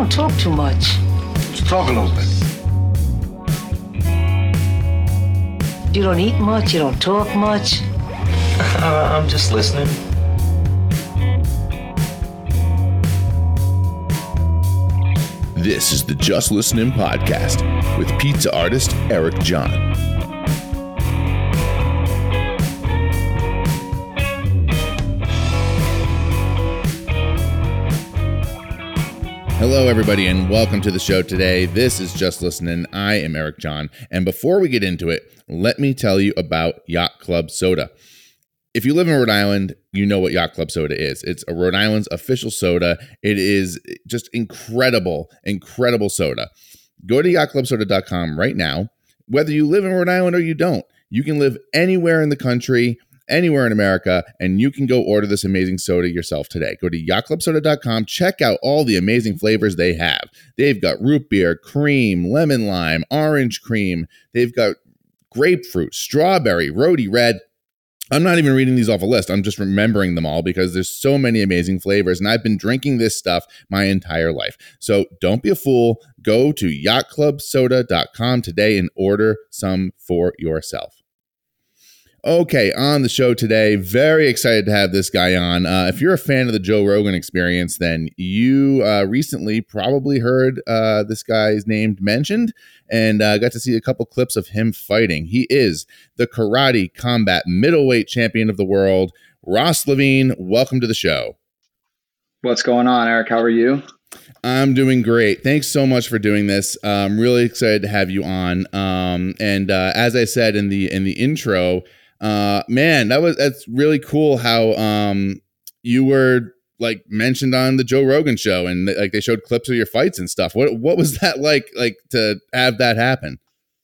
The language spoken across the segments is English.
don't talk too much. Let's talk a little bit. You don't eat much, you don't talk much. Uh, I'm just listening. This is the Just Listening Podcast with pizza artist Eric John. Hello, everybody, and welcome to the show today. This is Just Listening. I am Eric John. And before we get into it, let me tell you about Yacht Club Soda. If you live in Rhode Island, you know what Yacht Club Soda is. It's a Rhode Island's official soda. It is just incredible, incredible soda. Go to yachtclubsoda.com right now. Whether you live in Rhode Island or you don't, you can live anywhere in the country anywhere in America, and you can go order this amazing soda yourself today. Go to yachtclubsoda.com, check out all the amazing flavors they have. They've got root beer, cream, lemon lime, orange cream. They've got grapefruit, strawberry, rhody red. I'm not even reading these off a list. I'm just remembering them all because there's so many amazing flavors. And I've been drinking this stuff my entire life. So don't be a fool. Go to yachtclubsoda.com today and order some for yourself. Okay, on the show today, very excited to have this guy on. Uh, if you're a fan of the Joe Rogan experience, then you uh, recently probably heard uh, this guy's name mentioned and uh, got to see a couple clips of him fighting. He is the karate combat middleweight champion of the world, Ross Levine. Welcome to the show. What's going on, Eric? How are you? I'm doing great. Thanks so much for doing this. I'm really excited to have you on. Um, and uh, as I said in the in the intro, uh, man, that was that's really cool how um you were like mentioned on the Joe Rogan show and like they showed clips of your fights and stuff. What what was that like like to have that happen?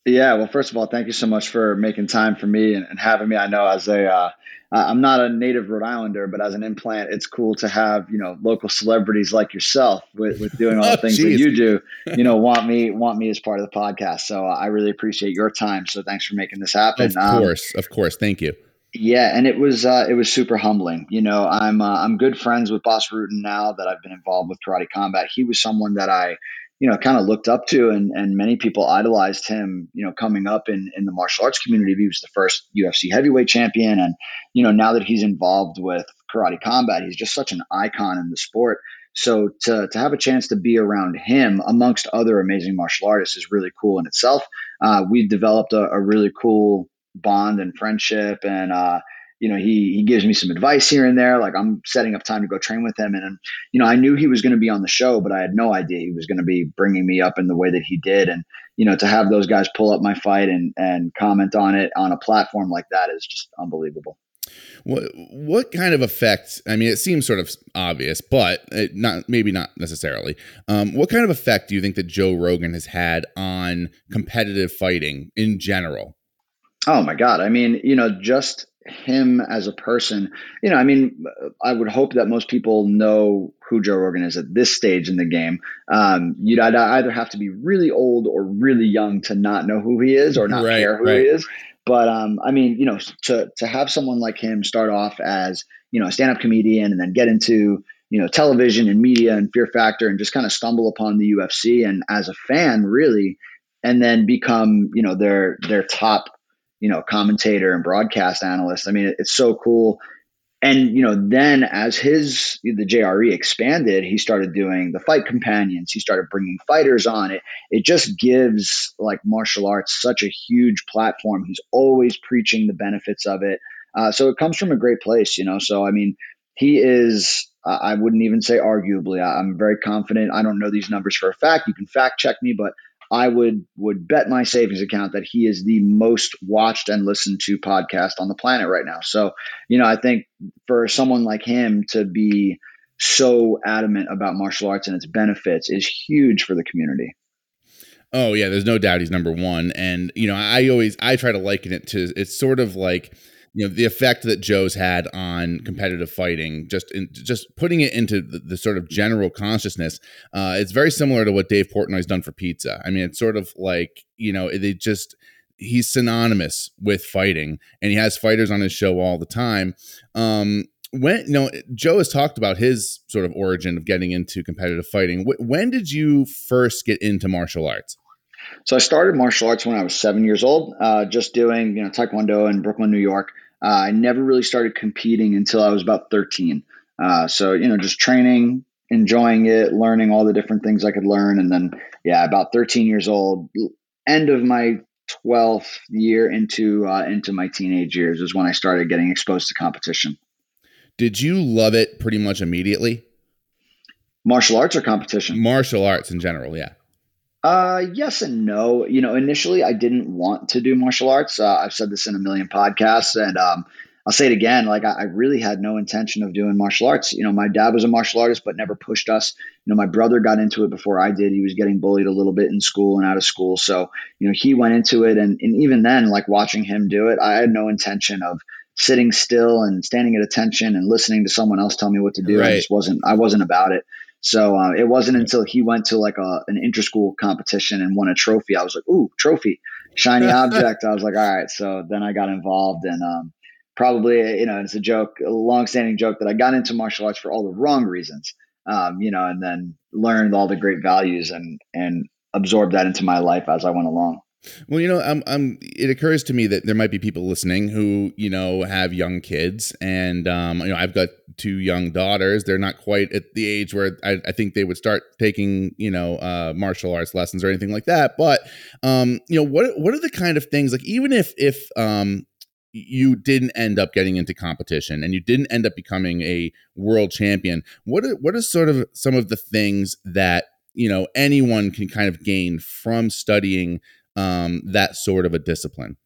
Yeah, well, first of all, thank you so much for making time for me and, and having me. I know as a uh, I'm not a native Rhode Islander, but as an implant, it's cool to have you know local celebrities like yourself with, with doing all the oh, things geez. that you do. You know, want me want me as part of the podcast. So uh, I really appreciate your time. So thanks for making this happen. Of um, course, um, of course. Thank you. Yeah, and it was uh, it was super humbling. You know, I'm uh, I'm good friends with Bas Rutten now that I've been involved with Karate Combat. He was someone that I you know, kind of looked up to and, and many people idolized him, you know, coming up in, in the martial arts community. He was the first UFC heavyweight champion. And, you know, now that he's involved with karate combat, he's just such an icon in the sport. So to, to have a chance to be around him amongst other amazing martial artists is really cool in itself. Uh, we've developed a, a, really cool bond and friendship and, uh, you know, he he gives me some advice here and there. Like I'm setting up time to go train with him, and you know, I knew he was going to be on the show, but I had no idea he was going to be bringing me up in the way that he did. And you know, to have those guys pull up my fight and and comment on it on a platform like that is just unbelievable. What what kind of effect? I mean, it seems sort of obvious, but it not maybe not necessarily. Um, what kind of effect do you think that Joe Rogan has had on competitive fighting in general? Oh my God! I mean, you know, just him as a person, you know, I mean, I would hope that most people know who Joe Rogan is at this stage in the game. Um, you'd either have to be really old or really young to not know who he is or not right, care who right. he is. But um, I mean, you know, to to have someone like him start off as you know a stand up comedian and then get into you know television and media and Fear Factor and just kind of stumble upon the UFC and as a fan really, and then become you know their their top you know, commentator and broadcast analyst. I mean, it's so cool. And you know, then as his the JRE expanded, he started doing the fight companions. He started bringing fighters on. It it just gives like martial arts such a huge platform. He's always preaching the benefits of it. Uh, so it comes from a great place, you know. So I mean, he is. I wouldn't even say arguably. I'm very confident. I don't know these numbers for a fact. You can fact check me, but I would would bet my savings account that he is the most watched and listened to podcast on the planet right now. So, you know, I think for someone like him to be so adamant about martial arts and its benefits is huge for the community. Oh yeah, there's no doubt he's number one. And you know, I always I try to liken it to it's sort of like you know the effect that Joe's had on competitive fighting, just in, just putting it into the, the sort of general consciousness. Uh, it's very similar to what Dave Portnoy's done for pizza. I mean, it's sort of like you know they just he's synonymous with fighting, and he has fighters on his show all the time. Um, when you know Joe has talked about his sort of origin of getting into competitive fighting. When did you first get into martial arts? So I started martial arts when I was seven years old, uh, just doing you know taekwondo in Brooklyn, New York. Uh, I never really started competing until I was about thirteen. Uh, so you know, just training, enjoying it, learning all the different things I could learn, and then yeah, about thirteen years old, end of my 12th year into uh, into my teenage years is when I started getting exposed to competition. Did you love it pretty much immediately? Martial arts or competition? Martial arts in general, yeah. Uh, yes and no. You know, initially I didn't want to do martial arts. Uh, I've said this in a million podcasts, and um, I'll say it again. Like I, I, really had no intention of doing martial arts. You know, my dad was a martial artist, but never pushed us. You know, my brother got into it before I did. He was getting bullied a little bit in school and out of school, so you know he went into it. And, and even then, like watching him do it, I had no intention of sitting still and standing at attention and listening to someone else tell me what to do. Right. I just wasn't. I wasn't about it. So uh, it wasn't until he went to like a, an interschool competition and won a trophy. I was like, ooh, trophy, shiny object. I was like, all right. So then I got involved and um, probably, you know, it's a joke, a long-standing joke that I got into martial arts for all the wrong reasons, um, you know, and then learned all the great values and and absorbed that into my life as I went along. Well, you know, I'm, I'm, it occurs to me that there might be people listening who, you know, have young kids. And, um, you know, I've got two young daughters. They're not quite at the age where I, I think they would start taking, you know, uh, martial arts lessons or anything like that. But, um, you know, what, what are the kind of things like, even if, if, um, you didn't end up getting into competition and you didn't end up becoming a world champion, what are, what are sort of some of the things that, you know, anyone can kind of gain from studying um, that sort of a discipline?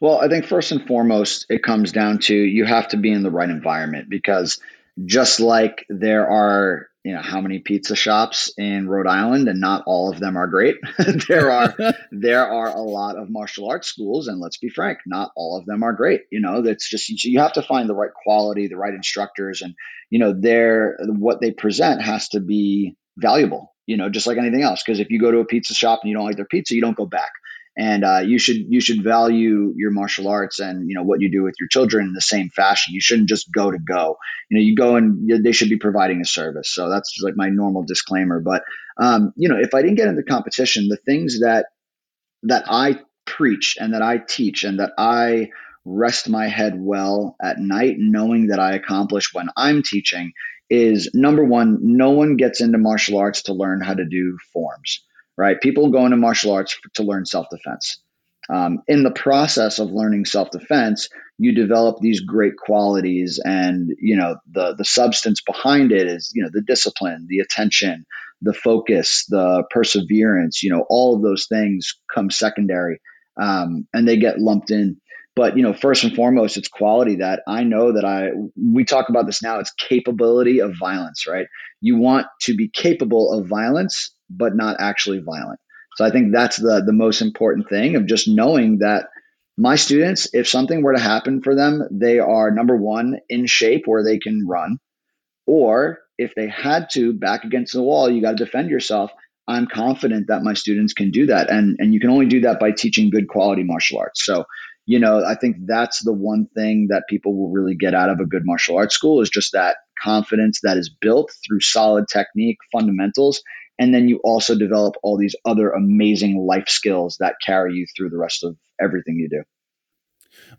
Well, I think first and foremost, it comes down to you have to be in the right environment because just like there are, you know, how many pizza shops in Rhode Island, and not all of them are great. there are there are a lot of martial arts schools, and let's be frank, not all of them are great. You know, that's just you have to find the right quality, the right instructors, and you know, their what they present has to be valuable you know, just like anything else. Because if you go to a pizza shop and you don't like their pizza, you don't go back. And uh, you should you should value your martial arts and you know what you do with your children in the same fashion. You shouldn't just go to go. You know, you go and they should be providing a service. So that's like my normal disclaimer. But um, you know, if I didn't get into competition, the things that that I preach and that I teach and that I rest my head well at night, knowing that I accomplish when I'm teaching is number one, no one gets into martial arts to learn how to do forms, right? People go into martial arts to learn self defense. Um, in the process of learning self defense, you develop these great qualities, and you know the the substance behind it is you know the discipline, the attention, the focus, the perseverance. You know all of those things come secondary, um, and they get lumped in but you know first and foremost it's quality that i know that i we talk about this now it's capability of violence right? You want to be capable of violence but not actually violent. So i think that's the the most important thing of just knowing that my students if something were to happen for them they are number one in shape where they can run or if they had to back against the wall you got to defend yourself. I'm confident that my students can do that and and you can only do that by teaching good quality martial arts. So you know, I think that's the one thing that people will really get out of a good martial arts school is just that confidence that is built through solid technique, fundamentals, and then you also develop all these other amazing life skills that carry you through the rest of everything you do.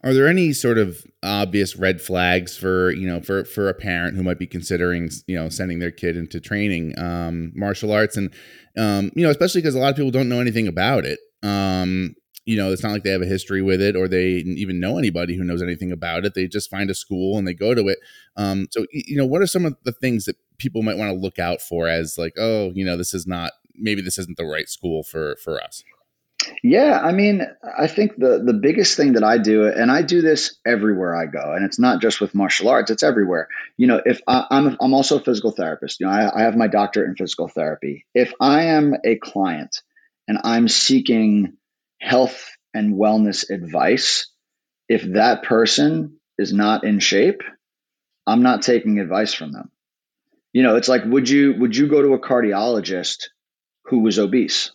Are there any sort of obvious red flags for you know for for a parent who might be considering you know sending their kid into training um, martial arts and um, you know especially because a lot of people don't know anything about it. Um, you know, it's not like they have a history with it or they even know anybody who knows anything about it. They just find a school and they go to it. Um, so, you know, what are some of the things that people might want to look out for as like, oh, you know, this is not, maybe this isn't the right school for, for us? Yeah, I mean, I think the the biggest thing that I do, and I do this everywhere I go, and it's not just with martial arts; it's everywhere. You know, if I, am I'm, I'm also a physical therapist. You know, I, I have my doctorate in physical therapy. If I am a client and I'm seeking health and wellness advice, if that person is not in shape, I'm not taking advice from them. You know, it's like would you would you go to a cardiologist who was obese?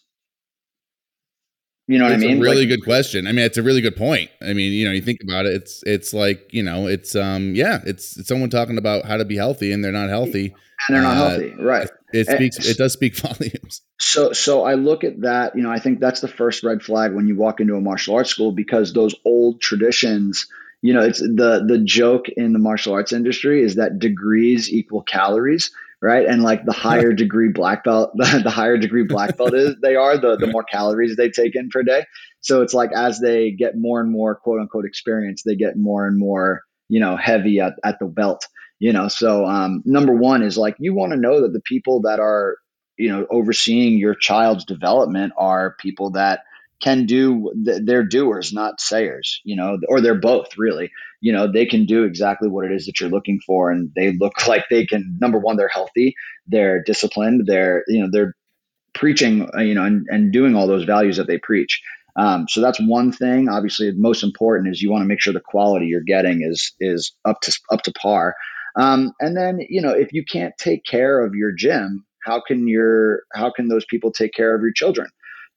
You know what it's I mean? a really Like, good question. I mean, it's a really good point. I mean, you know, you think about it, it's it's like you know, it's um, yeah, it's, it's someone talking about how to be healthy and they're not healthy. and they're not uh, healthy, right? It And- speaks. It does speak volumes. So, so I look at that. You know, I think that's the first red flag when you walk into a martial arts school because those old traditions. You know, it's the the joke in the martial arts industry is that degrees equal calories, right? And like the higher degree black belt, the, the higher degree black belt is they are, the the more calories they take in per day. So it's like as they get more and more quote unquote experience, they get more and more you know heavy at, at the belt. You know, so um, number one is like you want to know that the people that are you know overseeing your child's development are people that can do they're doers not sayers you know or they're both really you know they can do exactly what it is that you're looking for and they look like they can number one they're healthy they're disciplined they're you know they're preaching uh, you know and, and doing all those values that they preach. Um, so that's one thing. Obviously the most important is you want to make sure the quality you're getting is is up to up to par. Um, and then you know if you can't take care of your gym how can your how can those people take care of your children?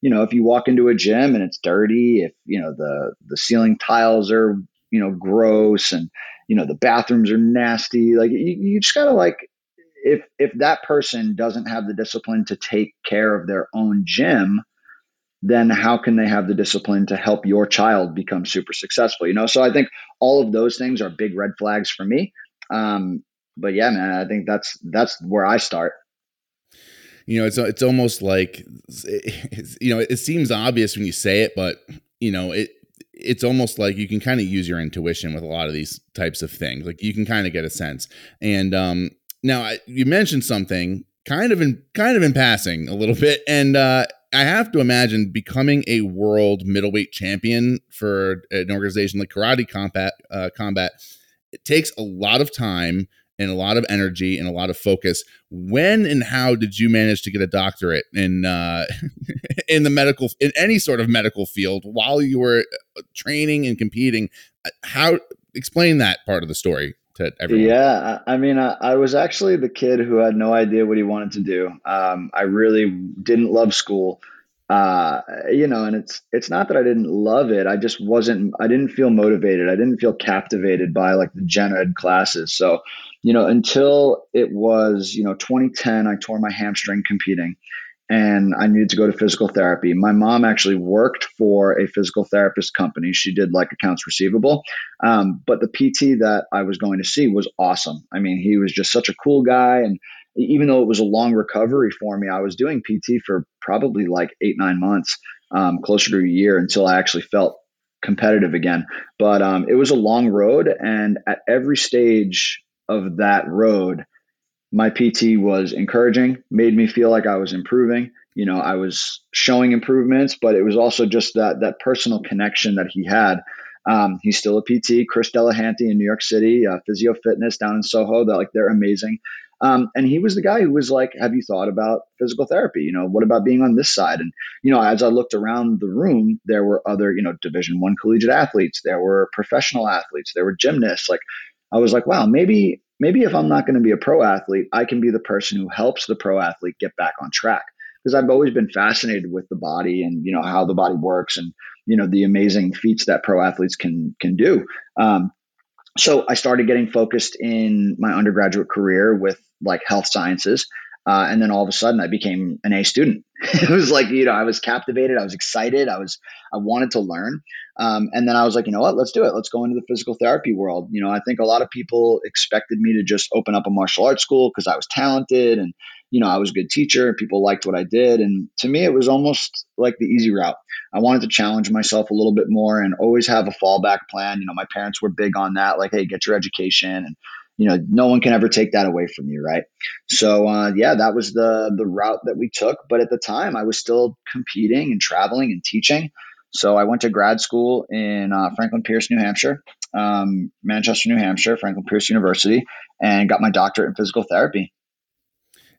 You know if you walk into a gym and it's dirty if you know the the ceiling tiles are you know gross and you know the bathrooms are nasty. Like you, you just gotta like if if that person doesn't have the discipline to take care of their own gym then how can they have the discipline to help your child become super successful you know? So i think all of those things are big red flags for me. Um, but yeah man i think that's that's where i start. You know, it's it's almost like you know, it seems obvious when you say it, but you know, it it's almost like you can kind of use your intuition with a lot of these types of things. Like you can kind of get a sense. And um, now I, you mentioned something kind of in kind of in passing a little bit, and uh, I have to imagine becoming a world middleweight champion for an organization like Karate Combat uh, Combat. It takes a lot of time and a lot of energy and a lot of focus. When and how did you manage to get a doctorate in uh, in the medical in any sort of medical field while you were uh, training and competing? How explain that part of the story to everyone? Yeah, I I mean, I, I was actually the kid who had no idea what he wanted to do. Um, I really didn't love school, uh, you know, and it's it's not that I didn't love it. I just wasn't. I didn't feel motivated. I didn't feel captivated by like the gen ed classes. So, you know, until it was you know 2010, I tore my hamstring competing. And I needed to go to physical therapy. My mom actually worked for a physical therapist company. She did like accounts receivable. Um, but the PT that I was going to see was awesome. I mean, he was just such a cool guy. And even though it was a long recovery for me, I was doing PT for probably like eight, nine months, um, closer to a year until I actually felt competitive again. But um, it was a long road. And at every stage of that road, my PT was encouraging, made me feel like I was improving. You know, I was showing improvements, but it was also just that that personal connection that he had. Um, he's still a PT, Chris Delahanty in New York City, uh, Physio Fitness down in Soho. That like they're amazing. Um, and he was the guy who was like, "Have you thought about physical therapy? You know, what about being on this side?" And you know, as I looked around the room, there were other, you know, Division One collegiate athletes. There were professional athletes. There were gymnasts. Like, I was like, "Wow, maybe maybe if I'm not going to be a pro athlete, I can be the person who helps the pro athlete get back on track." Because I've always been fascinated with the body and you know how the body works and you know the amazing feats that pro athletes can can do. Um, so I started getting focused in my undergraduate career with like health sciences. Uh, and then all of a sudden I became an A student. it was like, you know, I was captivated. I was excited. I was, I wanted to learn. Um, and then I was like, you know what, let's do it. Let's go into the physical therapy world. You know, I think a lot of people expected me to just open up a martial arts school because I was talented and, you know, I was a good teacher. and People liked what I did. And to me, it was almost like the easy route. I wanted to challenge myself a little bit more and always have a fallback plan. You know, my parents were big on that, like, hey, get your education and you know no one can ever take that away from you right? So uh, yeah that was the the route that we took but at the time i was still competing and traveling and teaching. So i went to grad school in uh, franklin pierce new hampshire um, manchester new hampshire franklin pierce university and got my doctorate in physical therapy.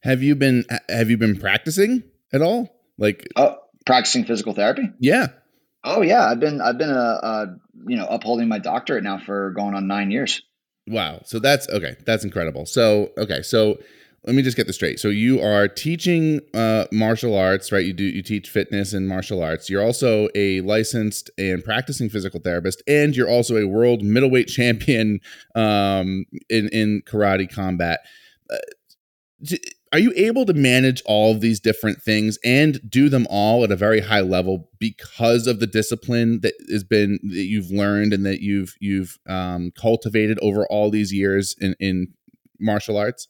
Have you been have you been practicing at all? Like, oh practicing physical therapy? Yeah. oh yeah. I've been i've been a, a you know upholding my doctorate now for going on nine years Wow. So that's okay. That's incredible. So okay. So let me just get this straight. So you are teaching uh, martial arts, right? You do you teach fitness and martial arts. You're also a licensed and practicing physical therapist, and you're also a world middleweight champion um, in in karate combat. Uh, are you able to manage all of these different things and do them all at a very high level because of the discipline that has been that you've learned and that you've you've um, cultivated over all these years in in martial arts?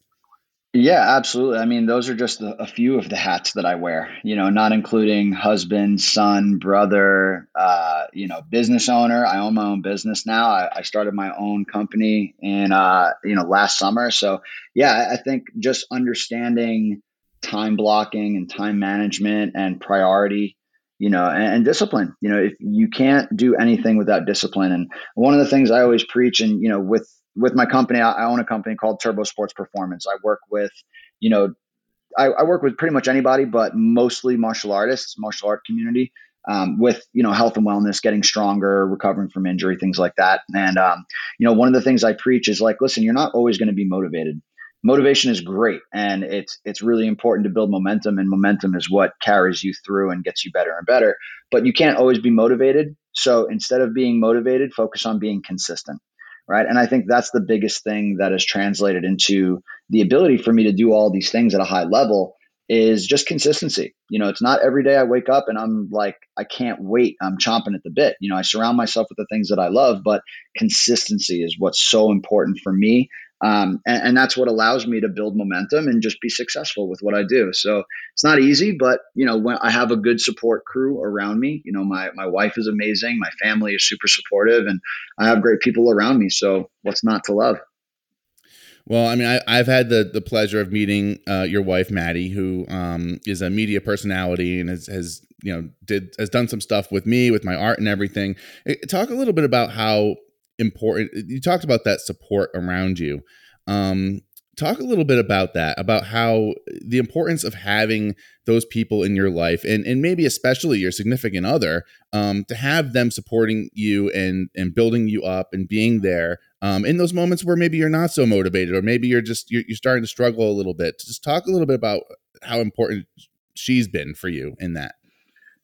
Yeah, absolutely. I mean, those are just a, a, few of the hats that I wear, you know, not including husband, son, brother, uh, you know, business owner. I own my own business now. I, I started my own company in, uh, you know, last summer. So, yeah, I think just understanding time blocking and time management and priority, you know, and, and discipline. You know, if you can't do anything without discipline. And one of the things I always preach, and, you know, with, with my company, I own a company called Turbo Sports Performance. I work with, you know, I, I work with pretty much anybody, but mostly martial artists, martial art community, um, with you know health and wellness, getting stronger, recovering from injury, things like that. And um, you know, one of the things I preach is like, listen, you're not always going to be motivated. Motivation is great, and it's it's really important to build momentum, and momentum is what carries you through and gets you better and better. But you can't always be motivated. So instead of being motivated, focus on being consistent right? And I think that's the biggest thing that has translated into the ability for me to do all these things at a high level is just consistency. You know, it's not every day I wake up and I'm like, I can't wait. I'm chomping at the bit. You know, I surround myself with the things that I love, but consistency is what's so important for me. Um, and, and, that's what allows me to build momentum and just be successful with what I do. So it's not easy, but you know, when I have a good support crew around me, you know, my, my wife is amazing. My family is super supportive and I have great people around me. So what's not to love? Well, I mean, I, have had the the pleasure of meeting uh, your wife, Maddie, who um, is a media personality and has, has you know did has done some stuff with me with my art and everything. Talk a little bit about how important you talked about that support around you. Um, talk a little bit about that about how the importance of having those people in your life and and maybe especially your significant other um, to have them supporting you and and building you up and being there um, in those moments where maybe you're not so motivated or maybe you're just you're, you're starting to struggle a little bit. Just talk a little bit about how important she's been for you in that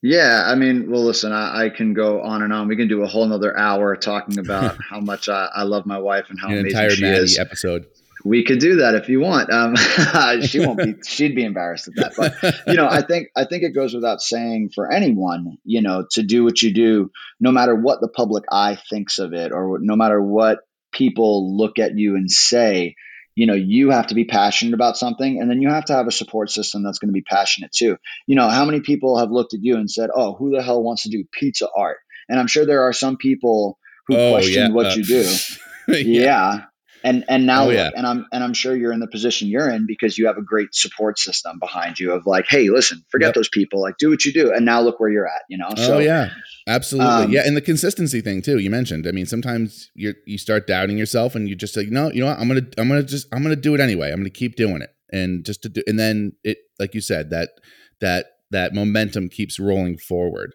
yeah, I mean, well, listen, I, I, can go on and on. We can do a whole another hour talking about how much I, I, love my wife and how An amazing she Maddie is. Episode. We could do that if you want. Um, she won't be. She'd be embarrassed at that. But you know, I think I think it goes without saying for anyone, you know, to do what you do, no matter what the public eye thinks of it, or no matter what people look at you and say you know you have to be passionate about something and then you have to have a support system that's going to be passionate too. You know how many people have looked at you and said oh who the hell wants to do pizza art? And i'm sure there are some people who oh, question yeah, what uh, you do. Yeah. yeah and and now oh, yeah. and i'm and i'm sure you're in the position you're in because you have a great support system behind you of like hey listen forget yep. those people like do what you do and now look where you're at you know? So, oh yeah. Absolutely. um, yeah and the consistency thing too you mentioned. I mean sometimes you you start doubting yourself and you just like no you know what? I'm gonna i'm gonna just i'm gonna do it anyway. I'm gonna keep doing it. And just to do and then it like you said that that that momentum keeps rolling forward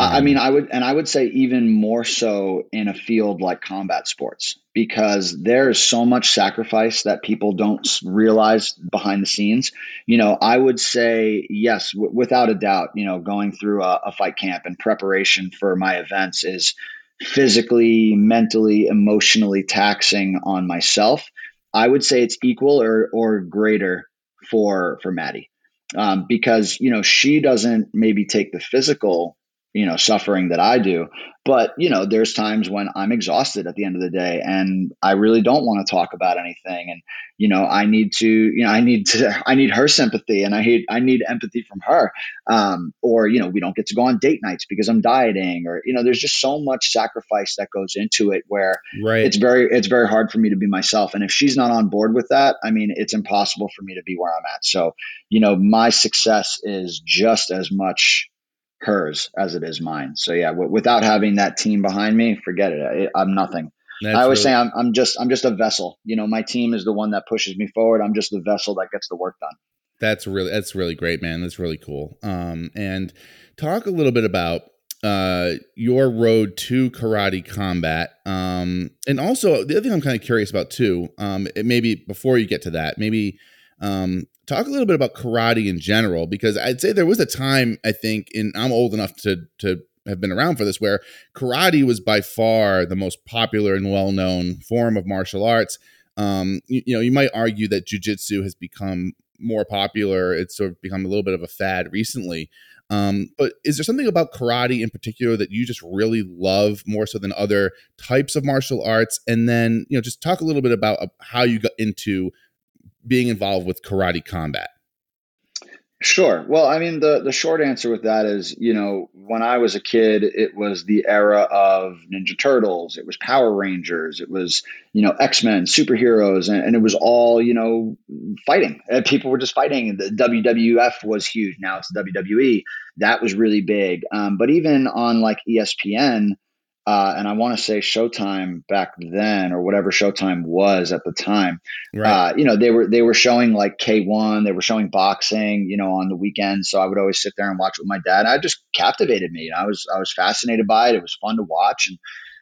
I mean, I would, and I would say even more so in a field like combat sports, because there is so much sacrifice that people don't realize behind the scenes. You know, I would say, yes, w- without a doubt, you know, going through a, a fight camp and preparation for my events is physically, mentally, emotionally taxing on myself. I would say it's equal or, or greater for, for Maddie. Um, because, you know, she doesn't maybe take the physical you know suffering that I do. But you know, there's times when I'm exhausted at the end of the day, and I really don't want to talk about anything. And you know, I need to, you know, I need to, I need her sympathy, and I need, I need empathy from her. Um, or you know, we don't get to go on date nights because I'm dieting, or you know, there's just so much sacrifice that goes into it where right. it's very, it's very hard for me to be myself. And if she's not on board with that, I mean, it's impossible for me to be where I'm at. So, you know, my success is just as much hers as it is mine. So yeah, w- without having that team behind me, forget it. I, am nothing. That's I always really- say I'm, I'm just I'm just a vessel. You know, my team is the one that pushes me forward. I'm just the vessel that gets the work done. That's really that's really great, man. That's really cool. Um, and talk a little bit about uh your road to karate combat um and also the other thing i'm kind of curious about too um it maybe before you get to that maybe Um, talk a little bit about karate in general, because I'd say there was a time I think, in I'm old enough to to have been around for this, where karate was by far the most popular and well known form of martial arts. Um, you, you know, you might argue that jujitsu has become more popular. It's sort of become a little bit of a fad recently. Um, but is there something about karate in particular that you just really love more so than other types of martial arts? And then, you know, just talk a little bit about uh, how you got into being involved with karate combat. Sure. Well, I mean, the the short answer with that is, you know, when I was a kid, it was the era of Ninja Turtles, it was Power Rangers, it was, you know, X Men, superheroes, and, and, it was all, you know, fighting. And people were just fighting. The WWF was huge. Now it's WWE. That was really big. Um, but even on like ESPN, uh, and I want to say Showtime back then, or whatever Showtime was at the time. Right. Uh, you know, they were they were showing like K one, they were showing boxing, you know, on the weekends. So I would always sit there and watch with my dad. And I just captivated me. I was I was fascinated by it. It was fun to watch, and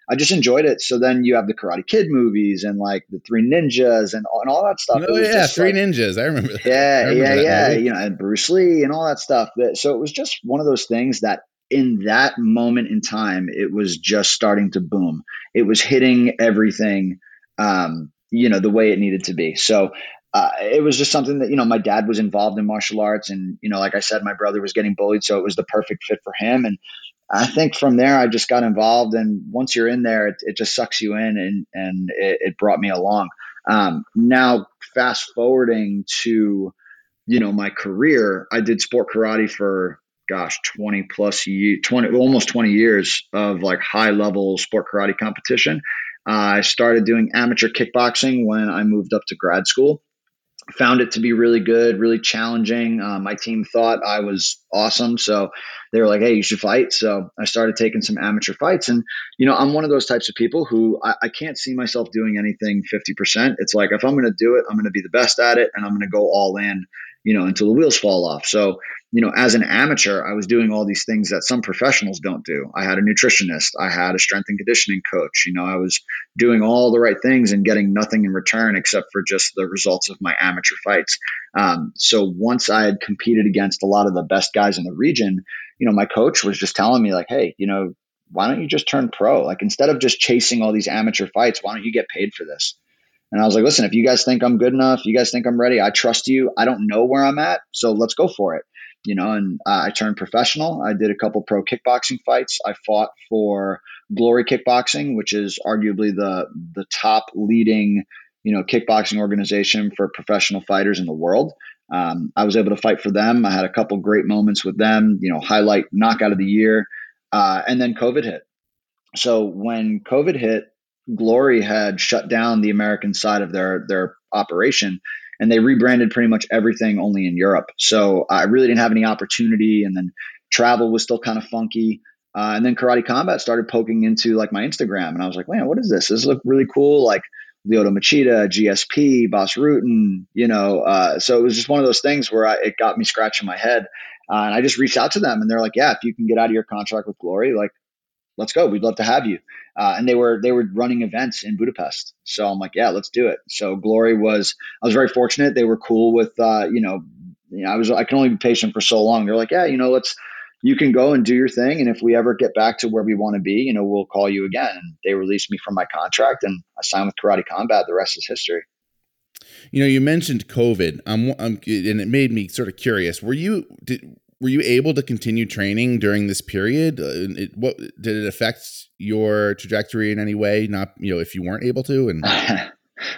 I just enjoyed it. So then you have the Karate Kid movies and like the Three Ninjas and all, and all that stuff. Oh yeah, Three like, Ninjas. I remember. That. Yeah, remember yeah, yeah. Movie. You know, and Bruce Lee and all that stuff. So it was just one of those things that in that moment in time, it was just starting to boom. It was hitting everything, um, you know, the way it needed to be. So uh, it was just something that you know my dad was involved in martial arts, and you know, like I said, my brother was getting bullied, so it was the perfect fit for him. And I think from there, I just got involved, and once you're in there, it, it just sucks you in, and and it, it brought me along. Um, now, fast forwarding to you know my career, I did sport karate for gosh, 20 plus years, 20, almost 20 years of like high level sport karate competition. Uh, I started doing amateur kickboxing when I moved up to grad school. Found it to be really good, really challenging. Uh, my team thought I was awesome. So they were like, hey, you should fight. So I started taking some amateur fights. And, you know, I'm one of those types of people who I, I can't see myself doing anything 50%. It's like, if I'm going to do it, I'm going to be the best at it and I'm going to go all in, you know, until the wheels fall off. So you know, as an amateur, I was doing all these things that some professionals don't do. I had a nutritionist, I had a strength and conditioning coach. You know, I was doing all the right things and getting nothing in return except for just the results of my amateur fights. Um, so once I had competed against a lot of the best guys in the region, you know, my coach was just telling me, like, hey, you know, why don't you just turn pro? Like, instead of just chasing all these amateur fights, why don't you get paid for this? And I was like, listen, if you guys think I'm good enough, you guys think I'm ready, I trust you. I don't know where I'm at, so let's go for it you know, and I turned professional. I did a couple pro kickboxing fights. I fought for Glory Kickboxing, which is arguably the the top leading, you know, kickboxing organization for professional fighters in the world. Um, I was able to fight for them. I had a couple great moments with them. You know, highlight knockout of the year, uh, and then COVID hit. So when COVID hit, Glory had shut down the American side of their their operation and they rebranded pretty much everything only in Europe. So I really didn't have any opportunity, and then travel was still kind of funky. Uh, and then Karate Combat started poking into like my Instagram, and I was like, man, what is this? This look really cool. Like Lyoto Machida, GSP, Bas Rutten, you know. Uh, so it was just one of those things where I, it got me scratching my head. Uh, and I just reached out to them, and they're like, "Yeah, if you can get out of your contract with Glory, like let's go. We'd love to have you. Uh, and they were they were running events in Budapest, so I'm like, yeah, let's do it. So Glory was I was very fortunate. They were cool with uh, you know, you know I was I can only be patient for so long. They're like, yeah, you know, let's you can go and do your thing, and if we ever get back to where we want to be, you know, we'll call you again. And they released me from my contract, and I signed with Karate Combat. The rest is history. You know, you mentioned COVID, um, um, and it made me sort of curious. Were you did were you able to continue training during this period? Uh, it, what did it affect your trajectory in any way? Not you know if you weren't able to and.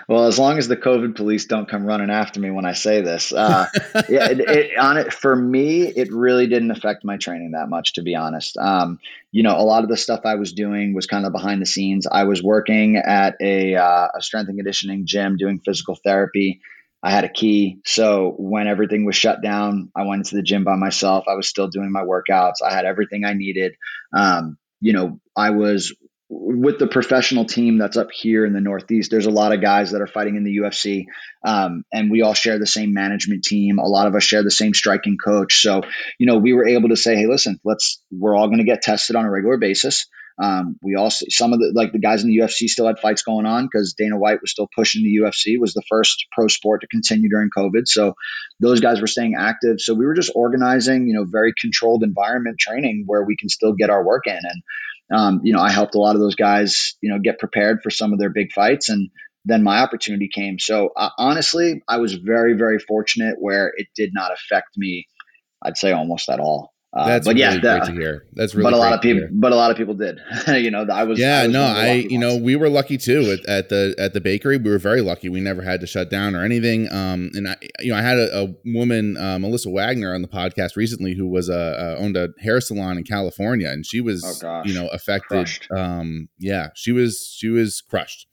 well, as long as the COVID police don't come running after me when I say this, uh, yeah, it, it, on it for me, it really didn't affect my training that much, to be honest. Um, you know, a lot of the stuff I was doing was kind of behind the scenes. I was working at a, uh, a strength and conditioning gym doing physical therapy. I had a key. So when everything was shut down, I went to the gym by myself. I was still doing my workouts. I had everything I needed. Um, you know, I was with the professional team that's up here in the Northeast. There's a lot of guys that are fighting in the UFC, um, and we all share the same management team. A lot of us share the same striking coach. So, you know, we were able to say, hey, listen, let's, we're all going to get tested on a regular basis. Um, we also some of the like the guys in the UFC still had fights going on because Dana White was still pushing the UFC. Was the first pro sport to continue during COVID, so those guys were staying active. So we were just organizing, you know, very controlled environment training where we can still get our work in. And um, you know, I helped a lot of those guys, you know, get prepared for some of their big fights and then my opportunity came. So uh, honestly, I was very, very fortunate where it did not affect me. I'd say almost at all. Uh, That's but really yeah, great to hear. That's really. But a lot of people, but a lot of people did. you know, I was. Yeah, I was no, I, you know, we were lucky too at, at, the at the bakery. We were very lucky. We never had to shut down or anything. Um, and I, you know, I had a, a woman, uh, Melissa Wagner, on the podcast recently who was a uh, owned a hair salon in California, and she was, oh, you know, affected. Crushed. Um, yeah, she was she was crushed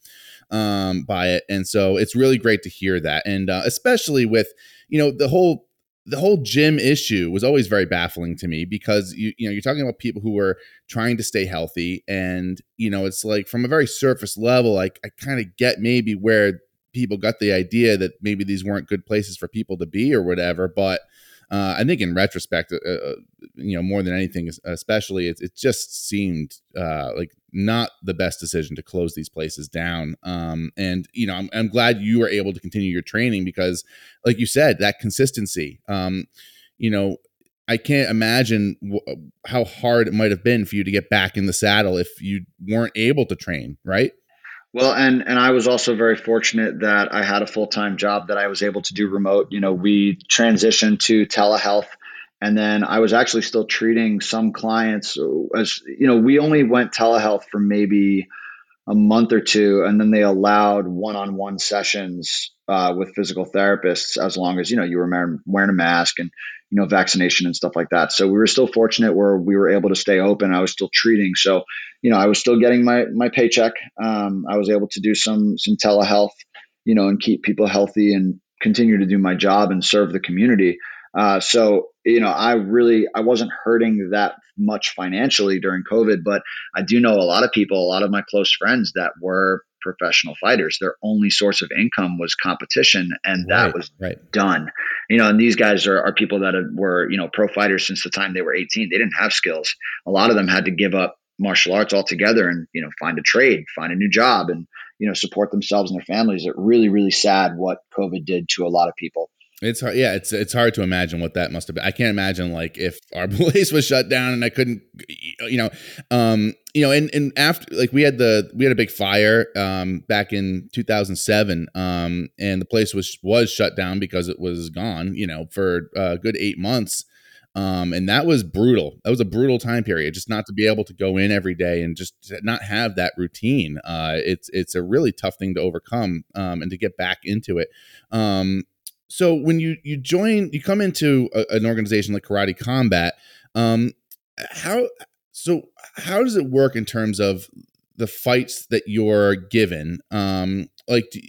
um, by it, and so it's really great to hear that, and uh, especially with you know the whole the whole gym issue was always very baffling to me because you you know you're talking about people who were trying to stay healthy and you know it's like from a very surface level like I kind of get maybe where people got the idea that maybe these weren't good places for people to be or whatever but uh, I think in retrospect, uh, uh, you know, more than anything, especially, it, it just seemed uh, like not the best decision to close these places down. Um, and you know, I'm, I'm, glad you were able to continue your training because, like you said, that consistency. Um, you know, I can't imagine w- how hard it might have been for you to get back in the saddle if you weren't able to train, right? Well, and and I was also very fortunate that I had a full time job that I was able to do remote. You know, we transitioned to telehealth, and then I was actually still treating some clients as you know. We only went telehealth for maybe a month or two, and then they allowed one on one sessions uh, with physical therapists as long as you know you were wearing a mask and you know, vaccination and stuff like that. So we were still fortunate where we were able to stay open. I was still treating. So, you know, I was still getting my, my paycheck. Um, I was able to do some, some telehealth, you know, and keep people healthy and continue to do my job and serve the community. Uh, so, you know, I really, I wasn't hurting that much financially during COVID, but I do know a lot of people, a lot of my close friends that were professional fighters. Their only source of income was competition, and right, that was right. done. You know, and these guys are, are people that were you know pro fighters since the time they were 18. They didn't have skills. A lot of them had to give up martial arts altogether and you know find a trade, find a new job, and you know support themselves and their families. It really, really sad what COVID did to a lot of people. It's hard. Yeah, it's it's hard to imagine what that must have been. I can't imagine like if our place was shut down and I couldn't, you know, um, you know, and and after like we had the we had a big fire um back in 2007 um and the place was was shut down because it was gone, you know, for a good 8 months. Um, and that was brutal. That was a brutal time period. Just not to be able to go in every day and just not have that routine. Uh, it's it's a really tough thing to overcome um, and to get back into it. Um, so when you you join you come into a, an organization like karate combat um how so how does it work in terms of the fights that you're given? Um like do,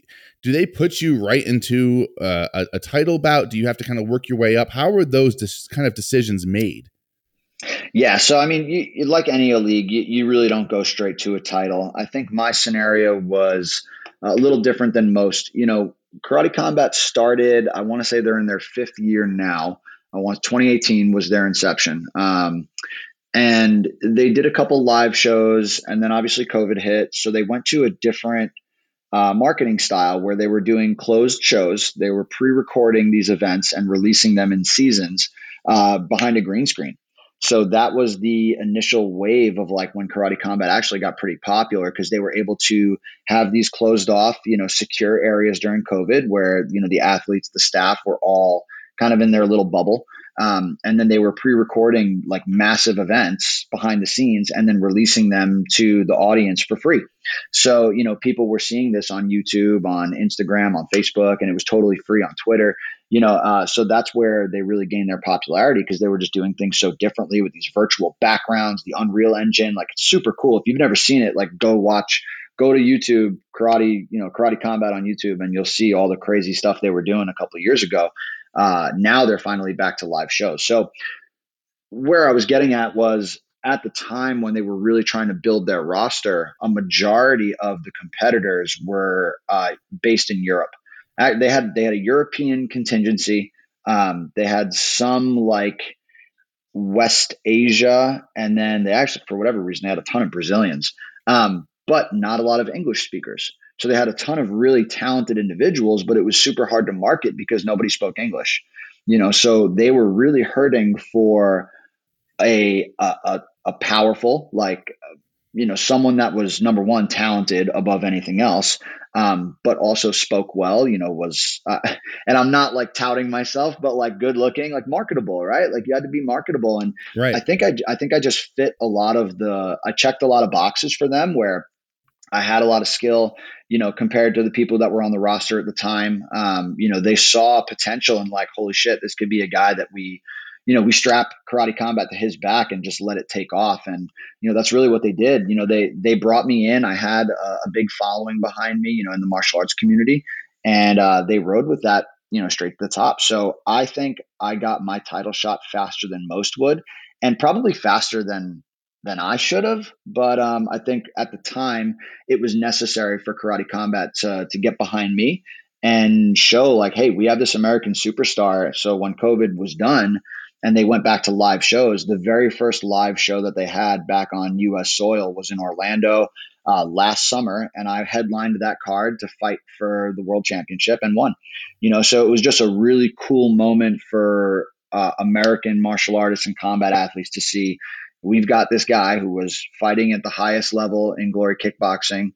do they put you right into uh, a, a, title bout? Do you have to kind of work your way up? How are those dis- kind of decisions made? Yeah so i mean you, like any league you, you really don't go straight to a title. I think my scenario was a little different than most. You know Karate Combat started, I want to say they're in their fifth year now. I want 2018 was their inception. Um, and they did a couple live shows, and then obviously COVID hit. So they went to a different uh, marketing style where they were doing closed shows. They were pre recording these events and releasing them in seasons uh, behind a green screen so that was the initial wave of like when karate combat actually got pretty popular because they were able to have these closed off you know secure areas during covid where you know the athletes the staff were all kind of in their little bubble. Um, and then they were pre-recording like massive events behind the scenes and then releasing them to the audience for free. So you know people were seeing this on youtube on instagram on facebook and it was totally free on twitter you know uh, so that's where they really gained their popularity because they were just doing things so differently with these virtual backgrounds the unreal engine like it's super cool if you've never seen it like go watch go to youtube karate you know karate combat on youtube and you'll see all the crazy stuff they were doing a couple years ago uh, now they're finally back to live shows. So where I was getting at was at the time when they were really trying to build their roster, a majority of the competitors were uh, based in Europe. They had they had a European contingency. Um, they had some like West Asia, and then they actually, for whatever reason, they had a ton of Brazilians, um, but not a lot of English speakers. So they had a ton of really talented individuals, but it was super hard to market because nobody spoke English. You know, so they were really hurting for a a, a powerful like you know someone that was number one talented above anything else um, but also spoke well you know was uh, and i'm not like touting myself but like good looking like marketable right like you had to be marketable and right. i think i i think i just fit a lot of the i checked a lot of boxes for them where I had a lot of skill, you know, compared to the people that were on the roster at the time. Um, you know, they saw potential and like, holy shit, this could be a guy that we, you know, we strap karate combat to his back and just let it take off. And, you know, that's really what they did. You know, they, they brought me in. I had a, a big following behind me, you know, in the martial arts community and uh, they rode with that, you know, straight to the top. So I think I got my title shot faster than most would and probably faster than than I should have. But um, I think at the time it was necessary for Karate Combat to, to get behind me and show like, hey, we have this American superstar. So when COVID was done and they went back to live shows, the very first live show that they had back on U.S. soil was in Orlando uh, last summer, and I headlined that card to fight for the world championship and won. You know, so it was just a really cool moment for uh, American martial artists and combat athletes to see we've got this guy who was fighting at the highest level in glory kickboxing.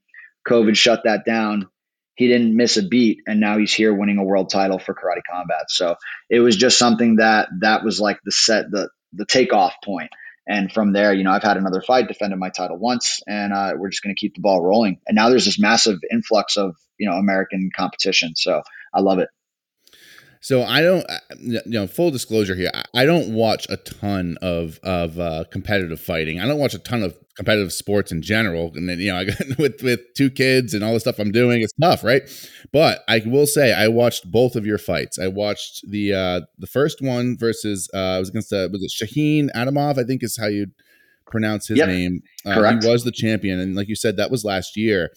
COVID shut that down. He didn't miss a beat, and now he's here winning a world title for karate combat. So it was just something that that was like the set the the takeoff. And from there, you know, I've had another fight, defended my title once, and uh, we're just going to keep the ball rolling. And now there's this massive influx of you know American competition. So I love it. So I don't, uh, you know, full disclosure here, I don't watch a ton of of uh, competitive fighting. I don't watch a ton of competitive sports in general. And then, you know, I got with with two kids and all the stuff I'm doing, it's tough, right? But I will say I watched both of your fights. I watched the uh the first one versus uh I was against uh, was it Shahin Atamov, I think is how you pronounce his yep. name. Uh, Correct. He was the champion, and like you said, that was last year.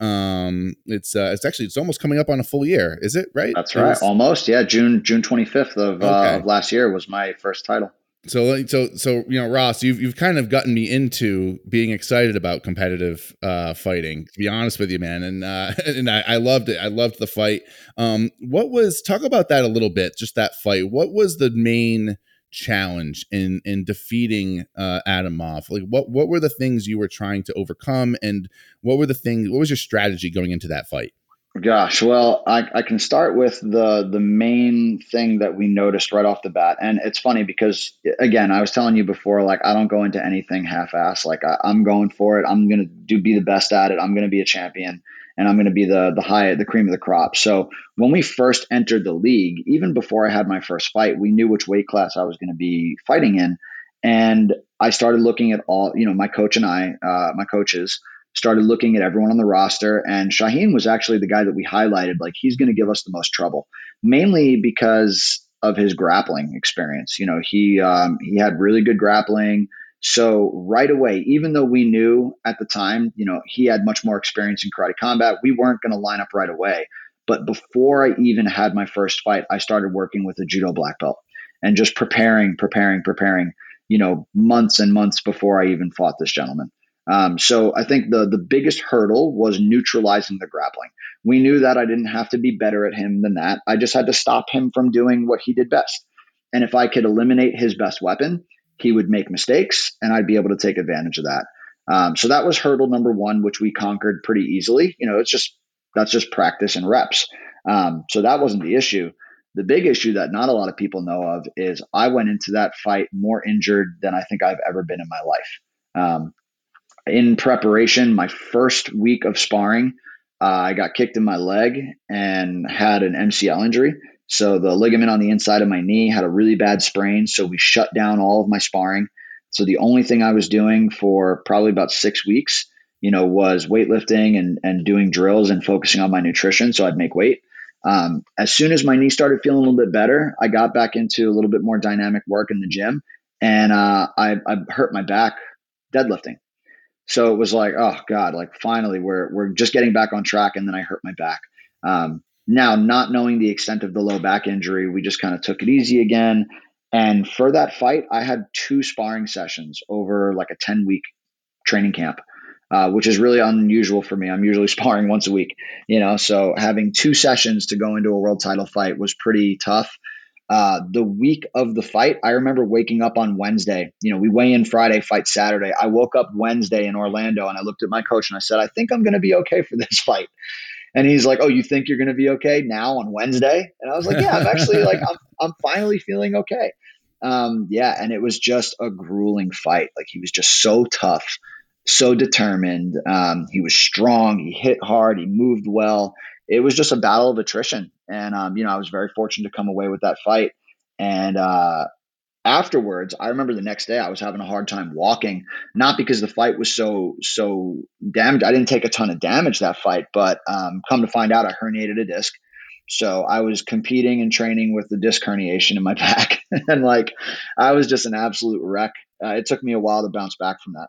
Um, it's uh, it's actually it's almost coming up on a full year, is it? Right? That's right. Was, almost, yeah. June June 25th of, uh, okay. uh, of last year was my first title. So so so you know, Ross, you've you've kind of gotten me into being excited about competitive uh, fighting. To be honest with you, man, and uh, and I, I loved it. I loved the fight. Um, what was talk about that a little bit? Just that fight. What was the main challenge in in defeating uh, Atamov? Like, what what were the things you were trying to overcome, and what were the things? What was your strategy going into that fight? Gosh, well, I, I can start with the the main thing that we noticed right off the bat, and it's funny because again, I was telling you before, like I don't go into anything half-ass. Like I, I'm going for it. I'm gonna do be the best at it. I'm gonna be a champion, and I'm gonna be the the high the cream of the crop. So when we first entered the league, even before I had my first fight, we knew which weight class I was gonna be fighting in, and I started looking at all. You know, my coach and I, uh, my coaches started looking at everyone on the roster, and Shahin was actually the guy that we highlighted. Like he's going to give us the most trouble, mainly because of his grappling experience. You know, he um, he had really good grappling. So right away, even though we knew at the time, you know, he had much more experience in karate combat, we weren't going to line up right away. But before I even had my first fight, I started working with a judo black belt and just preparing, preparing, preparing. You know, months and months before I even fought this gentleman. Um, so I think the the biggest hurdle was neutralizing the grappling. We knew that I didn't have to be better at him than that. I just had to stop him from doing what he did best. And if I could eliminate his best weapon, he would make mistakes, and I'd be able to take advantage of that. Um, so that was hurdle number one, which we conquered pretty easily. You know, it's just that's just practice and reps. Um, so that wasn't the issue. The big issue that not a lot of people know of is I went into that fight more injured than I think I've ever been in my life. Um, in preparation, my first week of sparring, uh, I got kicked in my leg and had an MCL injury. So the ligament on the inside of my knee had a really bad sprain. So we shut down all of my sparring. So the only thing I was doing for probably about six weeks, you know, was weightlifting and, and doing drills and focusing on my nutrition so I'd make weight. Um, as soon as my knee started feeling a little bit better, I got back into a little bit more dynamic work in the gym and uh, I, I hurt my back deadlifting. So it was like, oh God, like finally we're we're just getting back on track. And then I hurt my back. Um, now, not knowing the extent of the low back injury, we just kind of took it easy again. And for that fight, I had two sparring sessions over like a 10 week training camp. Uh, which is really unusual for me. I'm usually sparring once a week, you know. So having two sessions to go into a world title fight was pretty tough. Uh, the week of the fight, I remember waking up on Wednesday. You know, we weigh in Friday, fight Saturday. I woke up Wednesday in Orlando and I looked at my coach and I said, I think I'm going to be okay for this fight. And he's like, "Oh, you think you're going to be okay now on Wednesday?" And I was like, "Yeah, I'm actually like I'm I'm finally feeling okay." Um, yeah, and it was just a grueling fight. Like he was just so tough so determined. Um, he was strong. He hit hard. He moved well. It was just a battle of attrition. And, um, you know, I was very fortunate to come away with that fight. And uh, afterwards, I remember the next day I was having a hard time walking, not because the fight was so, so damaged. I didn't take a ton of damage that fight, but um, come to find out, I herniated a disc. So I was competing and training with the disc herniation in my back. and like, I was just an absolute wreck. Uh, it took me a while to bounce back from that.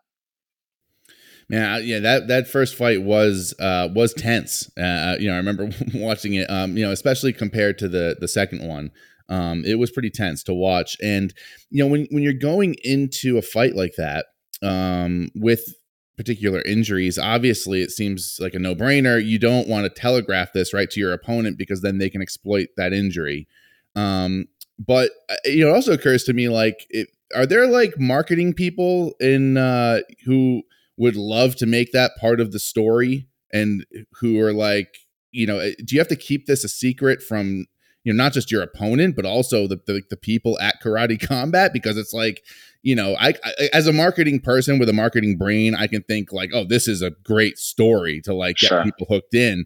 Man, yeah, that that first fight was uh, was tense. Uh, uh you know, I remember watching it. Um, you know, especially compared to the the second one, um, it was pretty tense to watch. And you know, when when you're going into a fight like that, um, with particular injuries, obviously it seems like a no brainer. You don't want to telegraph this right to your opponent because then they can exploit that injury. Um, but uh, you know, it also occurs to me like, it, are there like marketing people in uh, who would love to make that part of the story and who are like, you know, do you have to keep this a secret from you know not just your opponent but also the the, the people at Karate Combat? Because it's like you know I, I, as a marketing person with a marketing brain I can think like oh this is a great story to like get sure. people hooked in.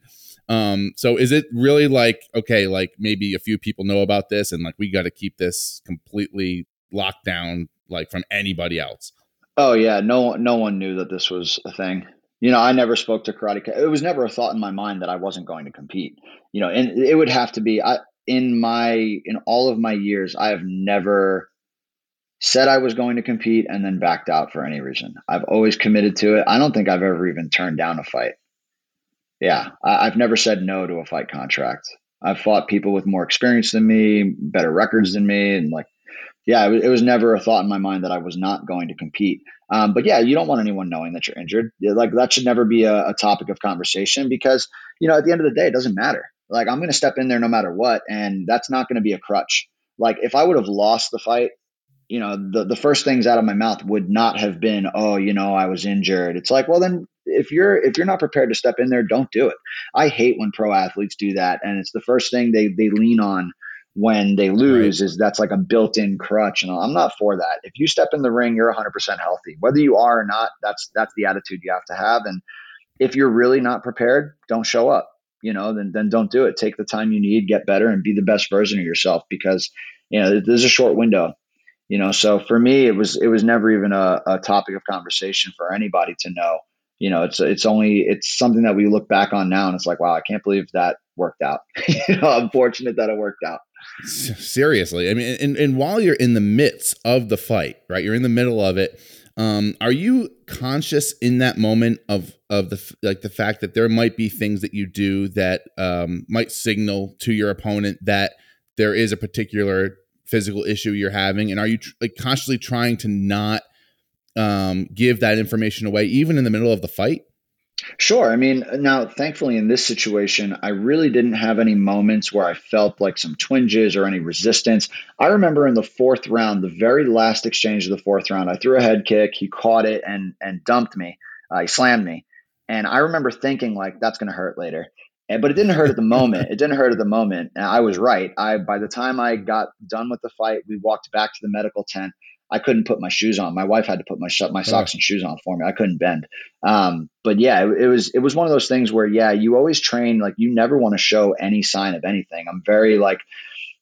Um so is it really like okay like maybe a few people know about this and like we got to keep this completely locked down like from anybody else Oh yeah, no no one knew that this was a thing. You know, I never spoke to karate. It was never a thought in my mind that I wasn't going to compete. You know, and it would have to be I in my in all of my years, I have never said I was going to compete and then backed out for any reason. I've always committed to it. I don't think I've ever even turned down a fight. Yeah, I, I've never said no to a fight contract. I've fought people with more experience than me, better records than me, and like yeah, it was, it was, never a thought in my mind that I was not going to compete. Um, but yeah, you don't want anyone knowing that you're injured. Like that should never be a, a, topic of conversation because you know at the end of the day, it doesn't matter. Like I'm going to step in there no matter what, and that's not going to be a crutch. Like if I would have lost the fight, you know, the the first things out of my mouth would not have been, oh, you know, I was injured. It's like, well, then if you're if you're not prepared to step in there, don't do it. I hate when pro athletes do that, and it's the first thing they they lean on when they lose right. is that's like a built-in crutch and I'm not for that. If you step in the ring, you're 100% healthy. Whether you are or not, that's that's the attitude you have to have and if you're really not prepared, don't show up. You know, then then don't do it. Take the time you need, get better and be the best version of yourself because you know, there's a short window. You know, so for me it was it was never even a, a topic of conversation for anybody to know you know, it's it's only it's something that we look back on now and it's like, wow, I can't believe that worked out. you know, I'm fortunate that it worked out. Seriously, I mean, and, and while you're in the midst of the fight, right? You're in the middle of it. Um, are you conscious in that moment of of the like the fact that there might be things that you do that um, might signal to your opponent that there is a particular physical issue you're having, and are you tr- like consciously trying to not um, give that information away, even in the middle of the fight? Sure. I mean, now, thankfully, in this situation, I really didn't have any moments where I felt like some twinges or any resistance. I remember in the fourth round, the very last exchange of the fourth round, I threw a head kick. He caught it and and dumped me. Uh, he slammed me, and I remember thinking like, "That's going to hurt later." And, but it didn't hurt at the moment. It didn't hurt at the moment. And I was right. I by the time I got done with the fight, we walked back to the medical tent. I couldn't put my shoes on. My wife had to put my my socks and shoes on for me. I couldn't bend. Um, but yeah, it, it, was it was one of those things where yeah, you always train like you never want to show any sign of anything. I'm very like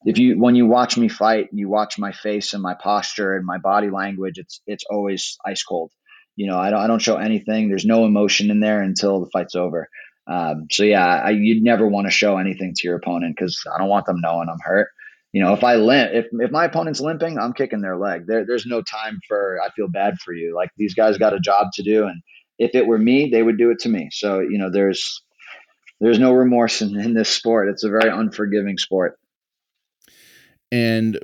if you when you watch me fight, and you watch my face and my posture and my body language. It's it's always ice cold. You know, I don't I don't show anything. There's no emotion in there until the fight's over. Um, so yeah, I, you'd never want to show anything to your opponent because I don't want them knowing I'm hurt you know, if I limp, if, if my opponent's limping, I'm kicking their leg. There, there's no time for, I feel bad for you. Like these guys got a job to do. And if it were me, they would do it to me. So, you know, there's, there's no remorse in, in this sport. It's a very unforgiving sport. And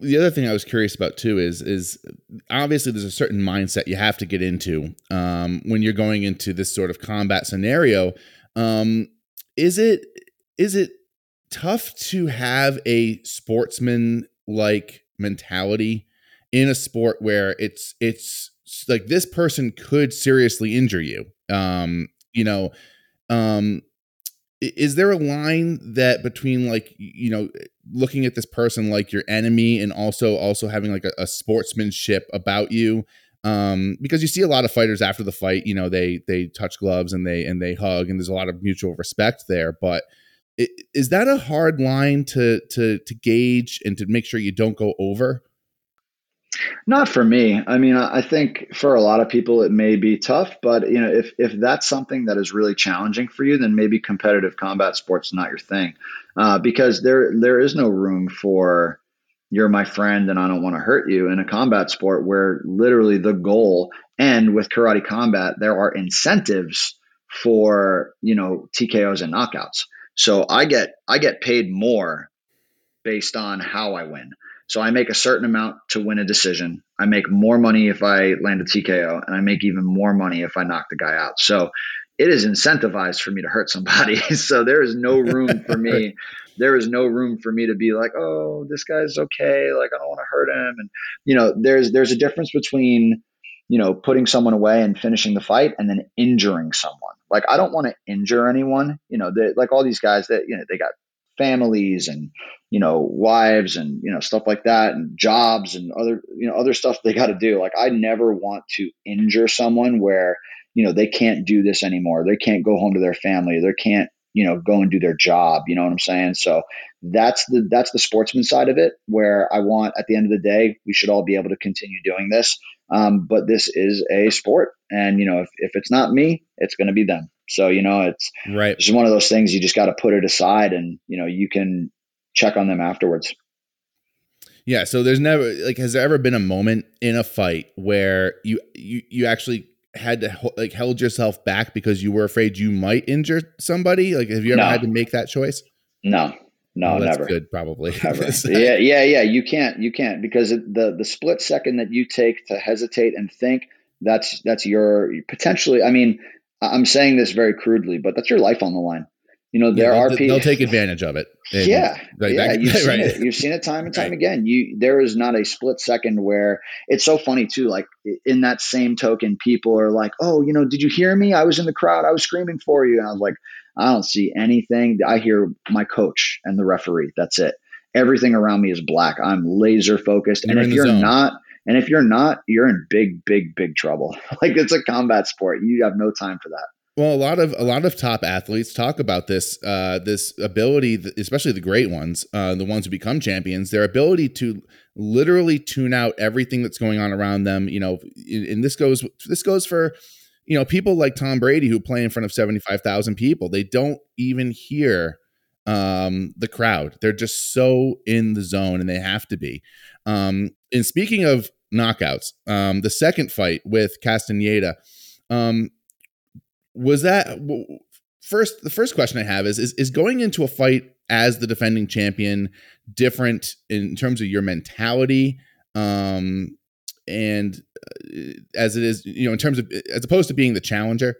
the other thing I was curious about too is is obviously there's a certain mindset you have to get into um, when you're going into this sort of combat scenario. Um, is it is it tough to have a sportsman like mentality in a sport where it's it's like this person could seriously injure you? Um, you know, um, is there a line that between like you know looking at this person like your enemy and also also having like a, a sportsmanship about you um, because you see a lot of fighters after the fight you know they they touch gloves and they and they hug and there's a lot of mutual respect there but is that a hard line to to to gauge and to make sure you don't go over not for me. I mean, I think for a lot of people it may be tough, but you know, if if that's something that is really challenging for you, then maybe competitive combat sports is not your thing, uh, because there there is no room for you're my friend and I don't want to hurt you in a combat sport where literally the goal and with karate combat there are incentives for you know TKOs and knockouts. So I get I get paid more based on how I win. So I make a certain amount to win a decision. I make more money if I land a TKO, and I make even more money if I knock the guy out. So it is incentivized for me to hurt somebody. so there is no room for me. There is no room for me to be like, oh, this guy's okay. Like I don't want to hurt him. And you know, there's there's a difference between you know putting someone away and finishing the fight and then injuring someone. Like I don't want to injure anyone. You know, like all these guys that you know they got families and you know wives and you know stuff like that and jobs and other you know other stuff they got to do like i never want to injure someone where you know they can't do this anymore they can't go home to their family they can't you know go and do their job you know what i'm saying so that's the that's the sportsman side of it where i want at the end of the day we should all be able to continue doing this um, but this is a sport and you know if, if it's not me it's going to be them so, you know, it's right. It's one of those things you just got to put it aside and, you know, you can check on them afterwards. Yeah. So there's never like, has there ever been a moment in a fight where you, you, you actually had to like held yourself back because you were afraid you might injure somebody? Like, have you ever no. had to make that choice? No, no, well, never. Good, probably. yeah, yeah, yeah. You can't, you can't because the the split second that you take to hesitate and think, that's that's your potentially. I mean, I'm saying this very crudely, but that's your life on the line. You know, there yeah, are people. They'll take advantage of it. And yeah, like yeah, that, you've seen right. it. You've seen it time and time right. again. You there is not a split second where it's so funny too. Like in that same token, people are like, "Oh, you know, did you hear me? I was in the crowd. I was screaming for you." And I was like, "I don't see anything. I hear my coach and the referee. That's it. Everything around me is black. I'm laser focused. You're and if you're zone. not." And if you're not, you're in big, big, big trouble. like it's a combat sport. You have no time for that. Well, a lot of a lot of top athletes talk about this uh, this ability, especially the great ones, uh, the ones who become champions, their ability to literally tune out everything that's going on around them. You know, and this goes this goes for you know people like Tom Brady who play in front of seventy five thousand people. They don't even hear um, the crowd. They're just so in the zone, and they have to be. Um, and speaking of knockouts, um, the second fight with Castaneda. Um, was that first the first question i have is, is is going into a fight as the defending champion different in terms of your mentality um and uh, as it is you know in terms of as opposed to being the challenger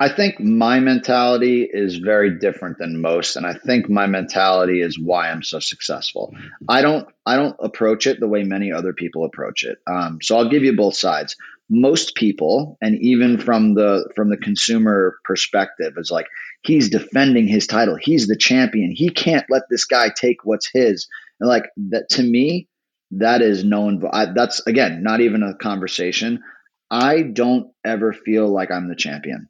I think my mentality is very different than most and I think my mentality is why I'm so successful. I don't I don't approach it the way many other people approach it. Um, so I'll give you both sides most people and even from the from the consumer perspective is like he's defending his title. He's the champion. He can't let this guy take what's his. And like that to me that is no inv- that's again not even a conversation. I don't ever feel like i'm the champion.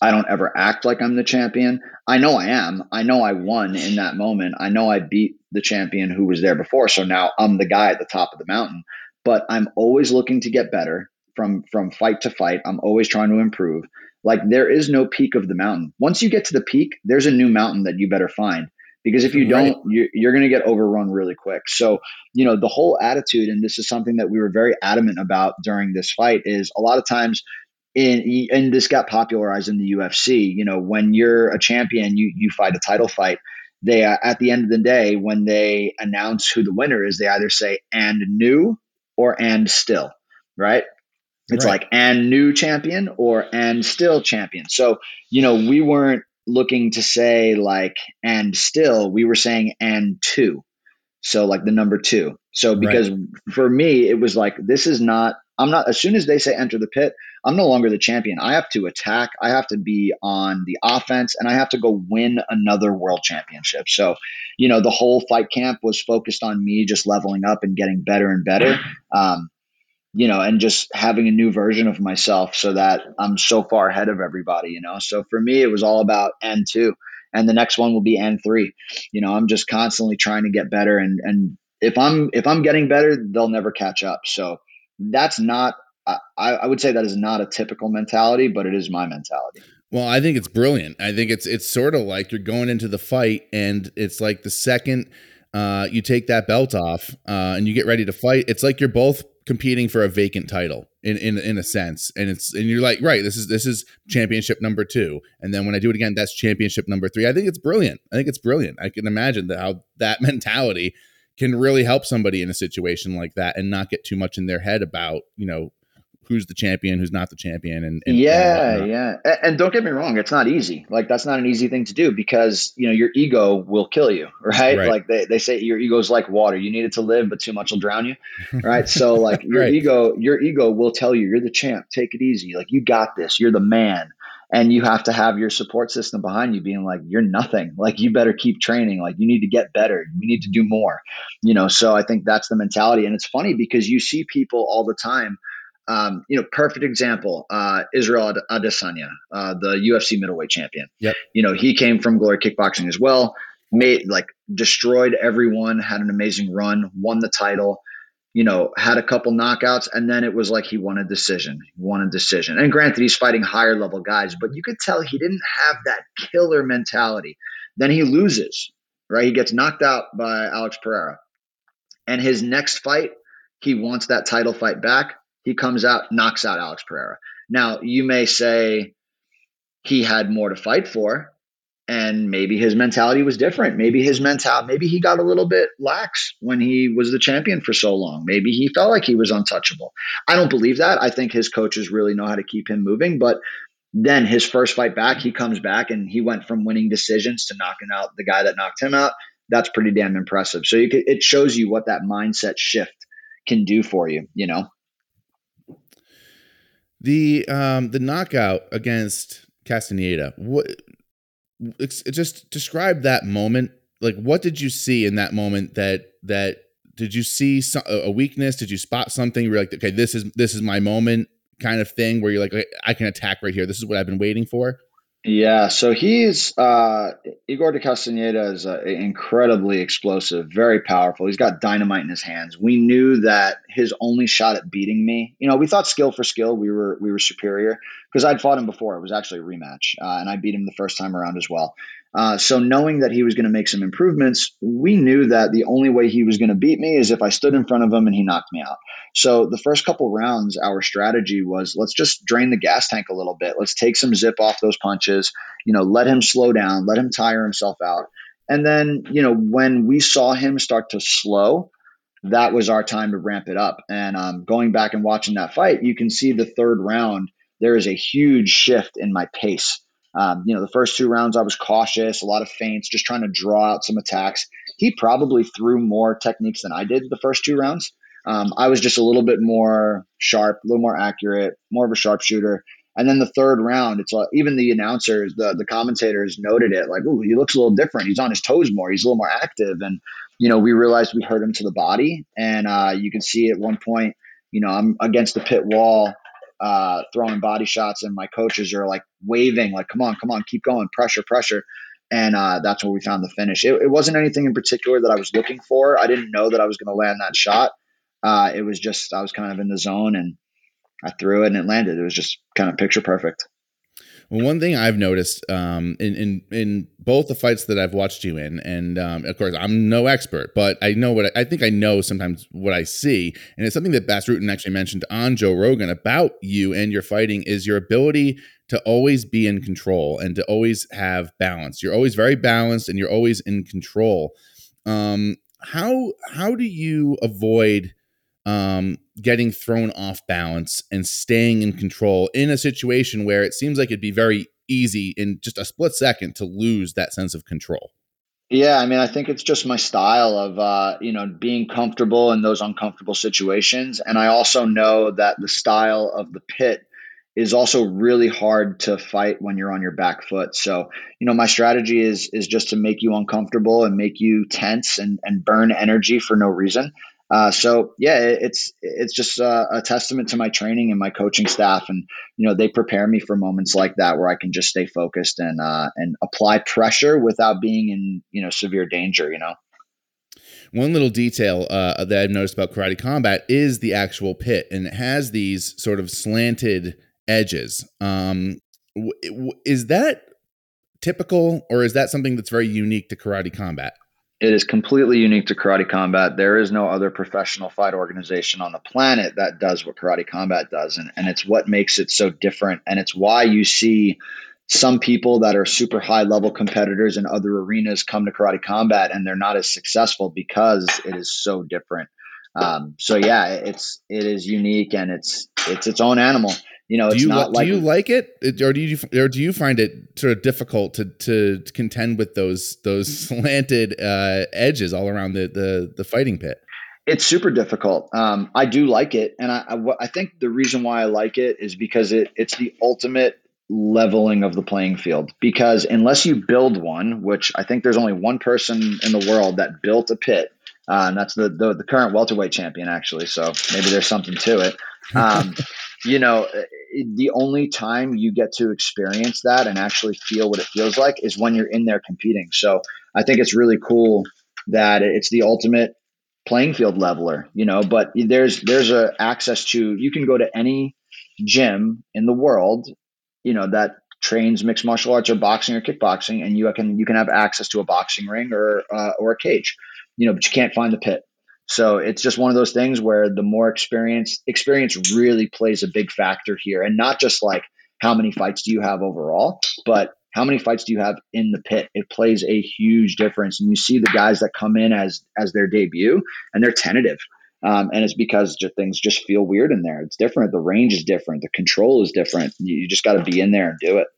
I don't ever act like i'm the champion. I know i am. I know i won in that moment. I know i beat the champion who was there before. So now i'm the guy at the top of the mountain. But i'm always looking to get better from from fight to fight. I'm always trying to improve. Like there is no peak of the mountain. Once you get to the peak, there's a new mountain that you better find because if you don't, you're, you're going to get overrun really quick. So, you know, the whole attitude, and this is something that we were very adamant about during this fight, is a lot of times. In, and this got popularized in the UFC. You know, when you're a champion, you you fight a title fight they uh, at the end of the day when they announce who the winner is, they either say and new or and still, right? It's Right. like and new champion or and still champion. So, you know, we weren't looking to say like and still, we were saying and two. So like the number two. So Right. because for me, it was like this is not I'm not as soon as they say enter the pit, I'm no longer the champion. I have to attack. I have to be on the offense and I have to go win another world championship. So, you know, the whole fight camp was focused on me just leveling up and getting better and better. Um, you know, and just having a new version of myself so that I'm so far ahead of everybody, you know. So for me, it was all about N two, and the next one will be N three. You know, I'm just constantly trying to get better, and and if I'm if I'm getting better, they'll never catch up. So that's not. I, I would say that is not a typical mentality, but it is my mentality. Well, I think it's brilliant. I think it's it's sort of like you're going into the fight, and it's like the second uh, you take that belt off uh, and you get ready to fight, it's like you're both competing for a vacant title in, in in a sense. And it's and you're like, right, this is this is championship number two, and then when I do it again, that's championship number three. I think it's brilliant. I think it's brilliant. I can imagine that how that mentality can really help somebody in a situation like that and not get too much in their head about you know who's the champion, who's not the champion, and, and yeah, and yeah. And don't get me wrong, it's not easy. Like that's not an easy thing to do because you know your ego will kill you, right? Right. Like they, they say your ego's like water. You need it to live, but too much will drown you. Right. So like your Right. ego, your ego will tell you you're the champ. Take it easy. Like you got this. You're the man. And you have to have your support system behind you being like, you're nothing. Like you better keep training. Like you need to get better. You need to do more. You know, so I think that's the mentality. And it's funny because you see people all the time um, you know, perfect example, uh, Israel Ad- Adesanya, uh, the UFC middleweight champion. Yep. You know, he came from Glory Kickboxing as well, made like destroyed everyone, had an amazing run, won the title, you know, had a couple knockouts, and then it was like he won a decision, he won a decision. And granted, he's fighting higher level guys, but you could tell he didn't have that killer mentality. Then he loses, right? He gets knocked out by Alex Pereira. And his next fight, he wants that title fight back he comes out, knocks out Alex Pereira. Now, you may say he had more to fight for, and maybe his mentality was different. Maybe his mentality, maybe he got a little bit lax when he was the champion for so long. Maybe he felt like he was untouchable. I don't believe that. I think his coaches really know how to keep him moving, but then his first fight back, he comes back and he went from winning decisions to knocking out the guy that knocked him out. That's pretty damn impressive. So could, it shows you what that mindset shift can do for you, you know? The um the knockout against Castaneda. What just describe that moment. Like what did you see in that moment that that did you see some, a weakness? Did you spot something? You're like, okay, this is this is my moment, kind of thing, where you're like, I can attack right here. This is what I've been waiting for. Yeah, so he's uh, Igor de Castaneda is uh, incredibly explosive, very powerful. He's got dynamite in his hands. We knew that his only shot at beating me, you know, we thought skill for skill, we were we were superior because I'd fought him before. It was actually a rematch, uh, and I beat him the first time around as well. Uh, so knowing that he was going to make some improvements, we knew that the only way he was going to beat me is if I stood in front of him and he knocked me out. So the first couple rounds, our strategy was let's just drain the gas tank a little bit. Let's take some zip off those punches. You know, let him slow down, let him tire himself out. And then, you know, when we saw him start to slow, that was our time to ramp it up. And um, going back and watching that fight, you can see the third round, there is a huge shift in my pace. Um, you know, the first two rounds I was cautious, a lot of feints, just trying to draw out some attacks. He probably threw more techniques than I did the first two rounds. Um, I was just a little bit more sharp, a little more accurate, more of a sharpshooter. And then the third round, it's like, even the announcers, the the commentators noted it like, "Ooh, he looks a little different. He's on his toes more. He's a little more active." And you know, we realized we hurt him to the body, and uh, you can see at one point, you know, I'm against the pit wall, uh, throwing body shots, and my coaches are like waving, like, "Come on, come on, keep going, pressure, pressure." And uh, that's where we found the finish. It, it wasn't anything in particular that I was looking for. I didn't know that I was going to land that shot. Uh, it was just I was kind of in the zone and I threw it and it landed. It was just kind of picture perfect. One thing I've noticed um, in, in in both the fights that I've watched you in, and um, of course I'm no expert, but I know what I, I, think I know sometimes what I see, and it's something that Bas Rutten actually mentioned on Joe Rogan about you and your fighting is your ability to always be in control and to always have balance. You're always very balanced, and you're always in control. Um, how how do you avoid um, getting thrown off balance and staying in control in a situation where it seems like it'd be very easy in just a split second to lose that sense of control. Yeah, I mean, I think it's just my style of uh, you know being comfortable in those uncomfortable situations, and I also know that the style of the pit is also really hard to fight when you're on your back foot. So, you know, my strategy is is just to make you uncomfortable and make you tense and and burn energy for no reason. Uh, so yeah, it's it's just a, a, testament to my training and my coaching staff, and you know they prepare me for moments like that where I can just stay focused and uh, and apply pressure without being in you know severe danger. You know. One little detail uh, that I've noticed about karate combat is the actual pit, and it has these sort of slanted edges. Um, is that typical, or is that something that's very unique to karate combat? It is completely unique to Karate Combat. There is no other professional fight organization on the planet that does what Karate Combat does. And, and it's what makes it so different. And it's why you see some people that are super high level competitors in other arenas come to Karate Combat and they're not as successful because it is so different. Um, so yeah, it's it is unique and it's it's its own animal. You know, do it's you, not like do you like it, or do you or do you find it sort of difficult to to contend with those those slanted uh, edges all around the, the the fighting pit? It's super difficult. Um, I do like it, and I, I, I think the reason why I like it is because it it's the ultimate leveling of the playing field. Because unless you build one, which I think there's only one person in the world that built a pit, uh, and that's the, the, the current welterweight champion actually. So maybe there's something to it. Um, you know, the only time you get to experience that and actually feel what it feels like is when you're in there competing. So I think it's really cool that it's the ultimate playing field leveler, you know, but there's there's a access to you can go to any gym in the world, you know, that trains mixed martial arts or boxing or kickboxing and you can you can have access to a boxing ring or uh, or a cage, you know, but you can't find the pit. So it's just one of those things where the more experience experience really plays a big factor here, and not just like how many fights do you have overall, but how many fights do you have in the pit? It plays a huge difference, and you see the guys that come in as as their debut, and they're tentative. Um, and it's because things just feel weird in there. It's different. The range is different. The control is different. You, you just got to be in there and do it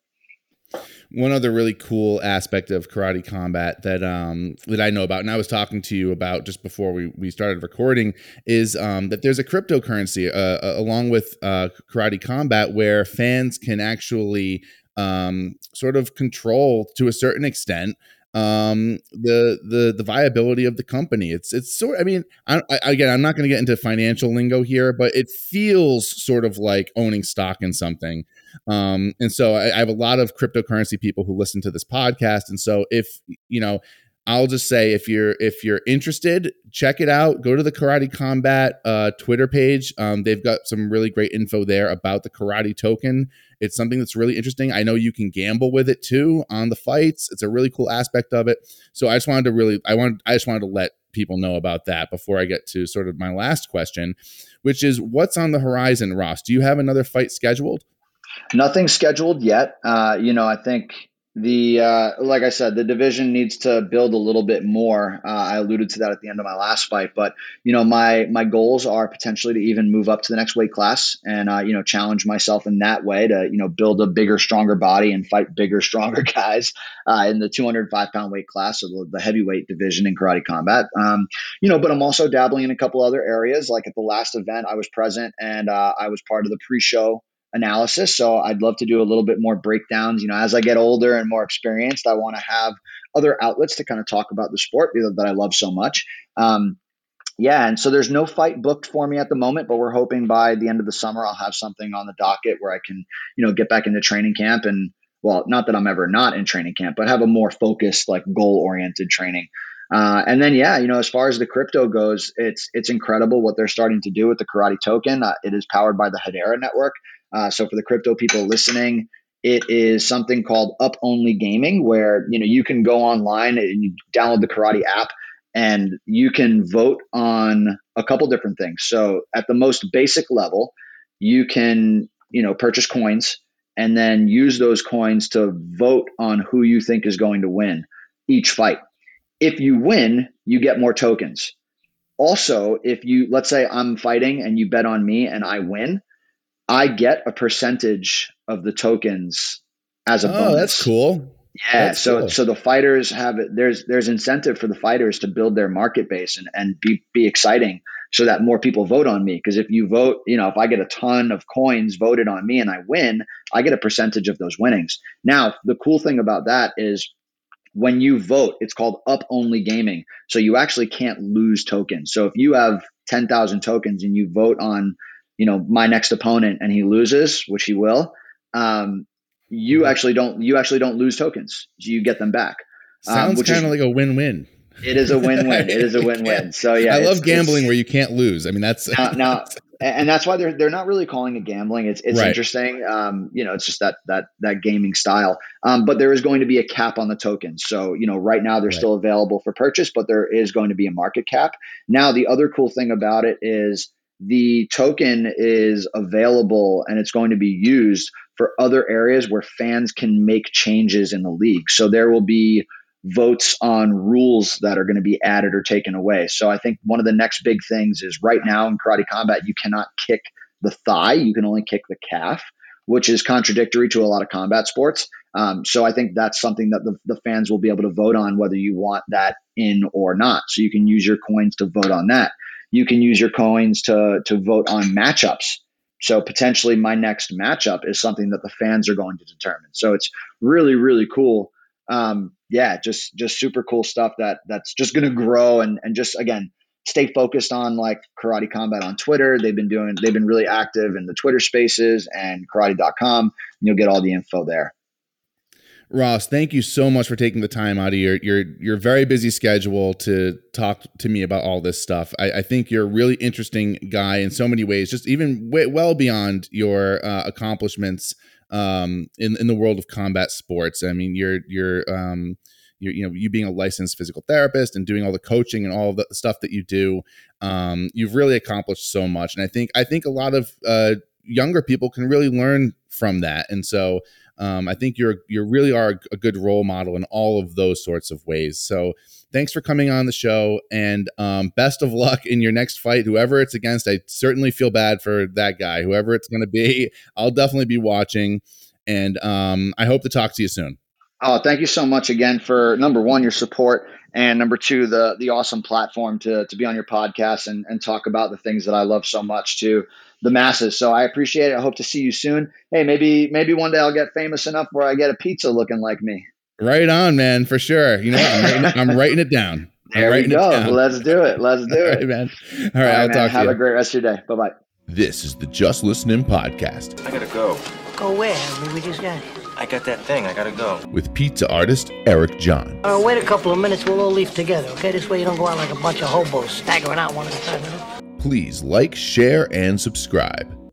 one other really cool aspect of karate combat that um, that I know about, and I was talking to you about just before we, we started recording, is um, that there's a cryptocurrency uh, uh, along with uh, karate combat where fans can actually um, sort of control to a certain extent um, the the the viability of the company. It's it's sort. I mean, I, I, again, I'm not going to get into financial lingo here, but it feels sort of like owning stock in something. Um, and so I, I have a lot of cryptocurrency people who listen to this podcast, and so if you know. I'll just say if you're if you're interested, check it out. Go to the Karate Combat uh, Twitter page. Um, they've got some really great info there about the Karate Token. It's something that's really interesting. I know you can gamble with it too on the fights. It's a really cool aspect of it. So I just wanted to really, I wanted, I just wanted to let people know about that before I get to sort of my last question, which is what's on the horizon, Ross? Do you have another fight scheduled? Nothing scheduled yet. Uh, you know, I think the uh, like I said, the division needs to build a little bit more. Uh, I alluded to that at the end of my last fight, but you know my my goals are potentially to even move up to the next weight class and uh, you know challenge myself in that way to you know build a bigger, stronger body and fight bigger, stronger guys uh, in the 205 pound weight class, the, the heavyweight division in karate combat. Um, you know, but I'm also dabbling in a couple other areas. Like at the last event, I was present and uh, I was part of the pre-show analysis. So I'd love to do a little bit more breakdowns. You know, as I get older and more experienced, I want to have other outlets to kind of talk about the sport that I love so much. Um, yeah, and so there's no fight booked for me at the moment, but we're hoping by the end of the summer I'll have something on the docket where I can, you know, get back into training camp and well, not that I'm ever not in training camp, but have a more focused, like goal oriented training. Uh, and then, yeah, you know, as far as the crypto goes, it's it's incredible what they're starting to do with the Karate token. Uh, it is powered by the Hedera network, uh, so for the crypto people listening, It is something called Up Only Gaming, where you know you can go online and you download the karate app and you can vote on a couple different things. So at the most basic level, you can you know purchase coins and then use those coins to vote on who you think is going to win each fight. If you win, you get more tokens. Also, if you let's say I'm fighting and you bet on me and I win, I get a percentage of the tokens as a oh, bonus. that's cool. Yeah, That's so cool. so the fighters have it. There's there's incentive for the fighters to build their market base and, and be be exciting so that more people vote on me. Because if you vote, you know, if I get a ton of coins voted on me and I win, I get a percentage of those winnings. Now, the cool thing about that is when you vote, it's called up only gaming. So you actually can't lose tokens. So if you have 10,000 tokens and you vote on, you know, my next opponent and he loses, which he will, um, you actually don't you actually don't lose tokens. You get them back. um, Sounds is- kind of like a win-win. It is a win-win. It is a win-win. So yeah, I love gambling where you can't lose. I mean, that's now, now and that's why they're they're not really calling it gambling. It's it's Right. interesting. Um, you know, it's just that that that gaming style. Um, but there is going to be a cap on the tokens. So you know, right now they're Right. still available for purchase, but there is going to be a market cap. Now, the other cool thing about it is the token is available and it's going to be used for other areas where fans can make changes in the league. So there will be votes on rules that are going to be added or taken away. So I think one of the next big things is right now in karate combat, you cannot kick the thigh, you can only kick the calf, which is contradictory to a lot of combat sports. Um, so I think that's something that the, the fans will be able to vote on whether you want that in or not. So you can use your coins to vote on that. You can use your coins to to vote on matchups. So potentially my next matchup is something that the fans are going to determine. So it's really really cool um, yeah, just just super cool stuff that that's just going to grow and and just again stay focused on like karate combat on Twitter. They've been doing they've been really active in the Twitter spaces and karate.com. You'll get all the info there. Ross, thank you so much for taking the time out of your your your very busy schedule to talk to me about all this stuff. I, I think you're a really interesting guy in so many ways, just even well beyond your uh, accomplishments um, in in the world of combat sports. I mean, you're you're um, you're, you know you being a licensed physical therapist and doing all the coaching and all the stuff that you do. Um, you've really accomplished so much, and I think I think a lot of uh, younger people can really learn from that, and so um, I think you're you really are a good role model in all of those sorts of ways. So thanks for coming on the show, and um, best of luck in your next fight, whoever it's against. I certainly feel bad for that guy, whoever it's going to be. I'll definitely be watching, and um, I hope to talk to you soon. Oh, thank you so much again for number one, your support, and number two, the the awesome platform to to be on your podcast and and talk about the things that I love so much to the masses. So I appreciate it. I hope to see you soon. Hey, maybe maybe one day I'll get famous enough where I get a pizza looking like me. Right on, man, for sure. You know. I'm writing, it- I'm writing it down. I'm There we go. down. Let's do it. Let's do All it. right, man. All right, All right, I'll man. talk Have to a great rest of your day. Bye bye. This is the Just Listening podcast I gotta go. Go where? I mean, we just got here. I got that thing. I gotta go. with pizza artist Eric John. Uh, wait a couple of minutes, we'll all leave together, okay? This way you don't go out like a bunch of hobos staggering out one at a time. Please like, share, and subscribe.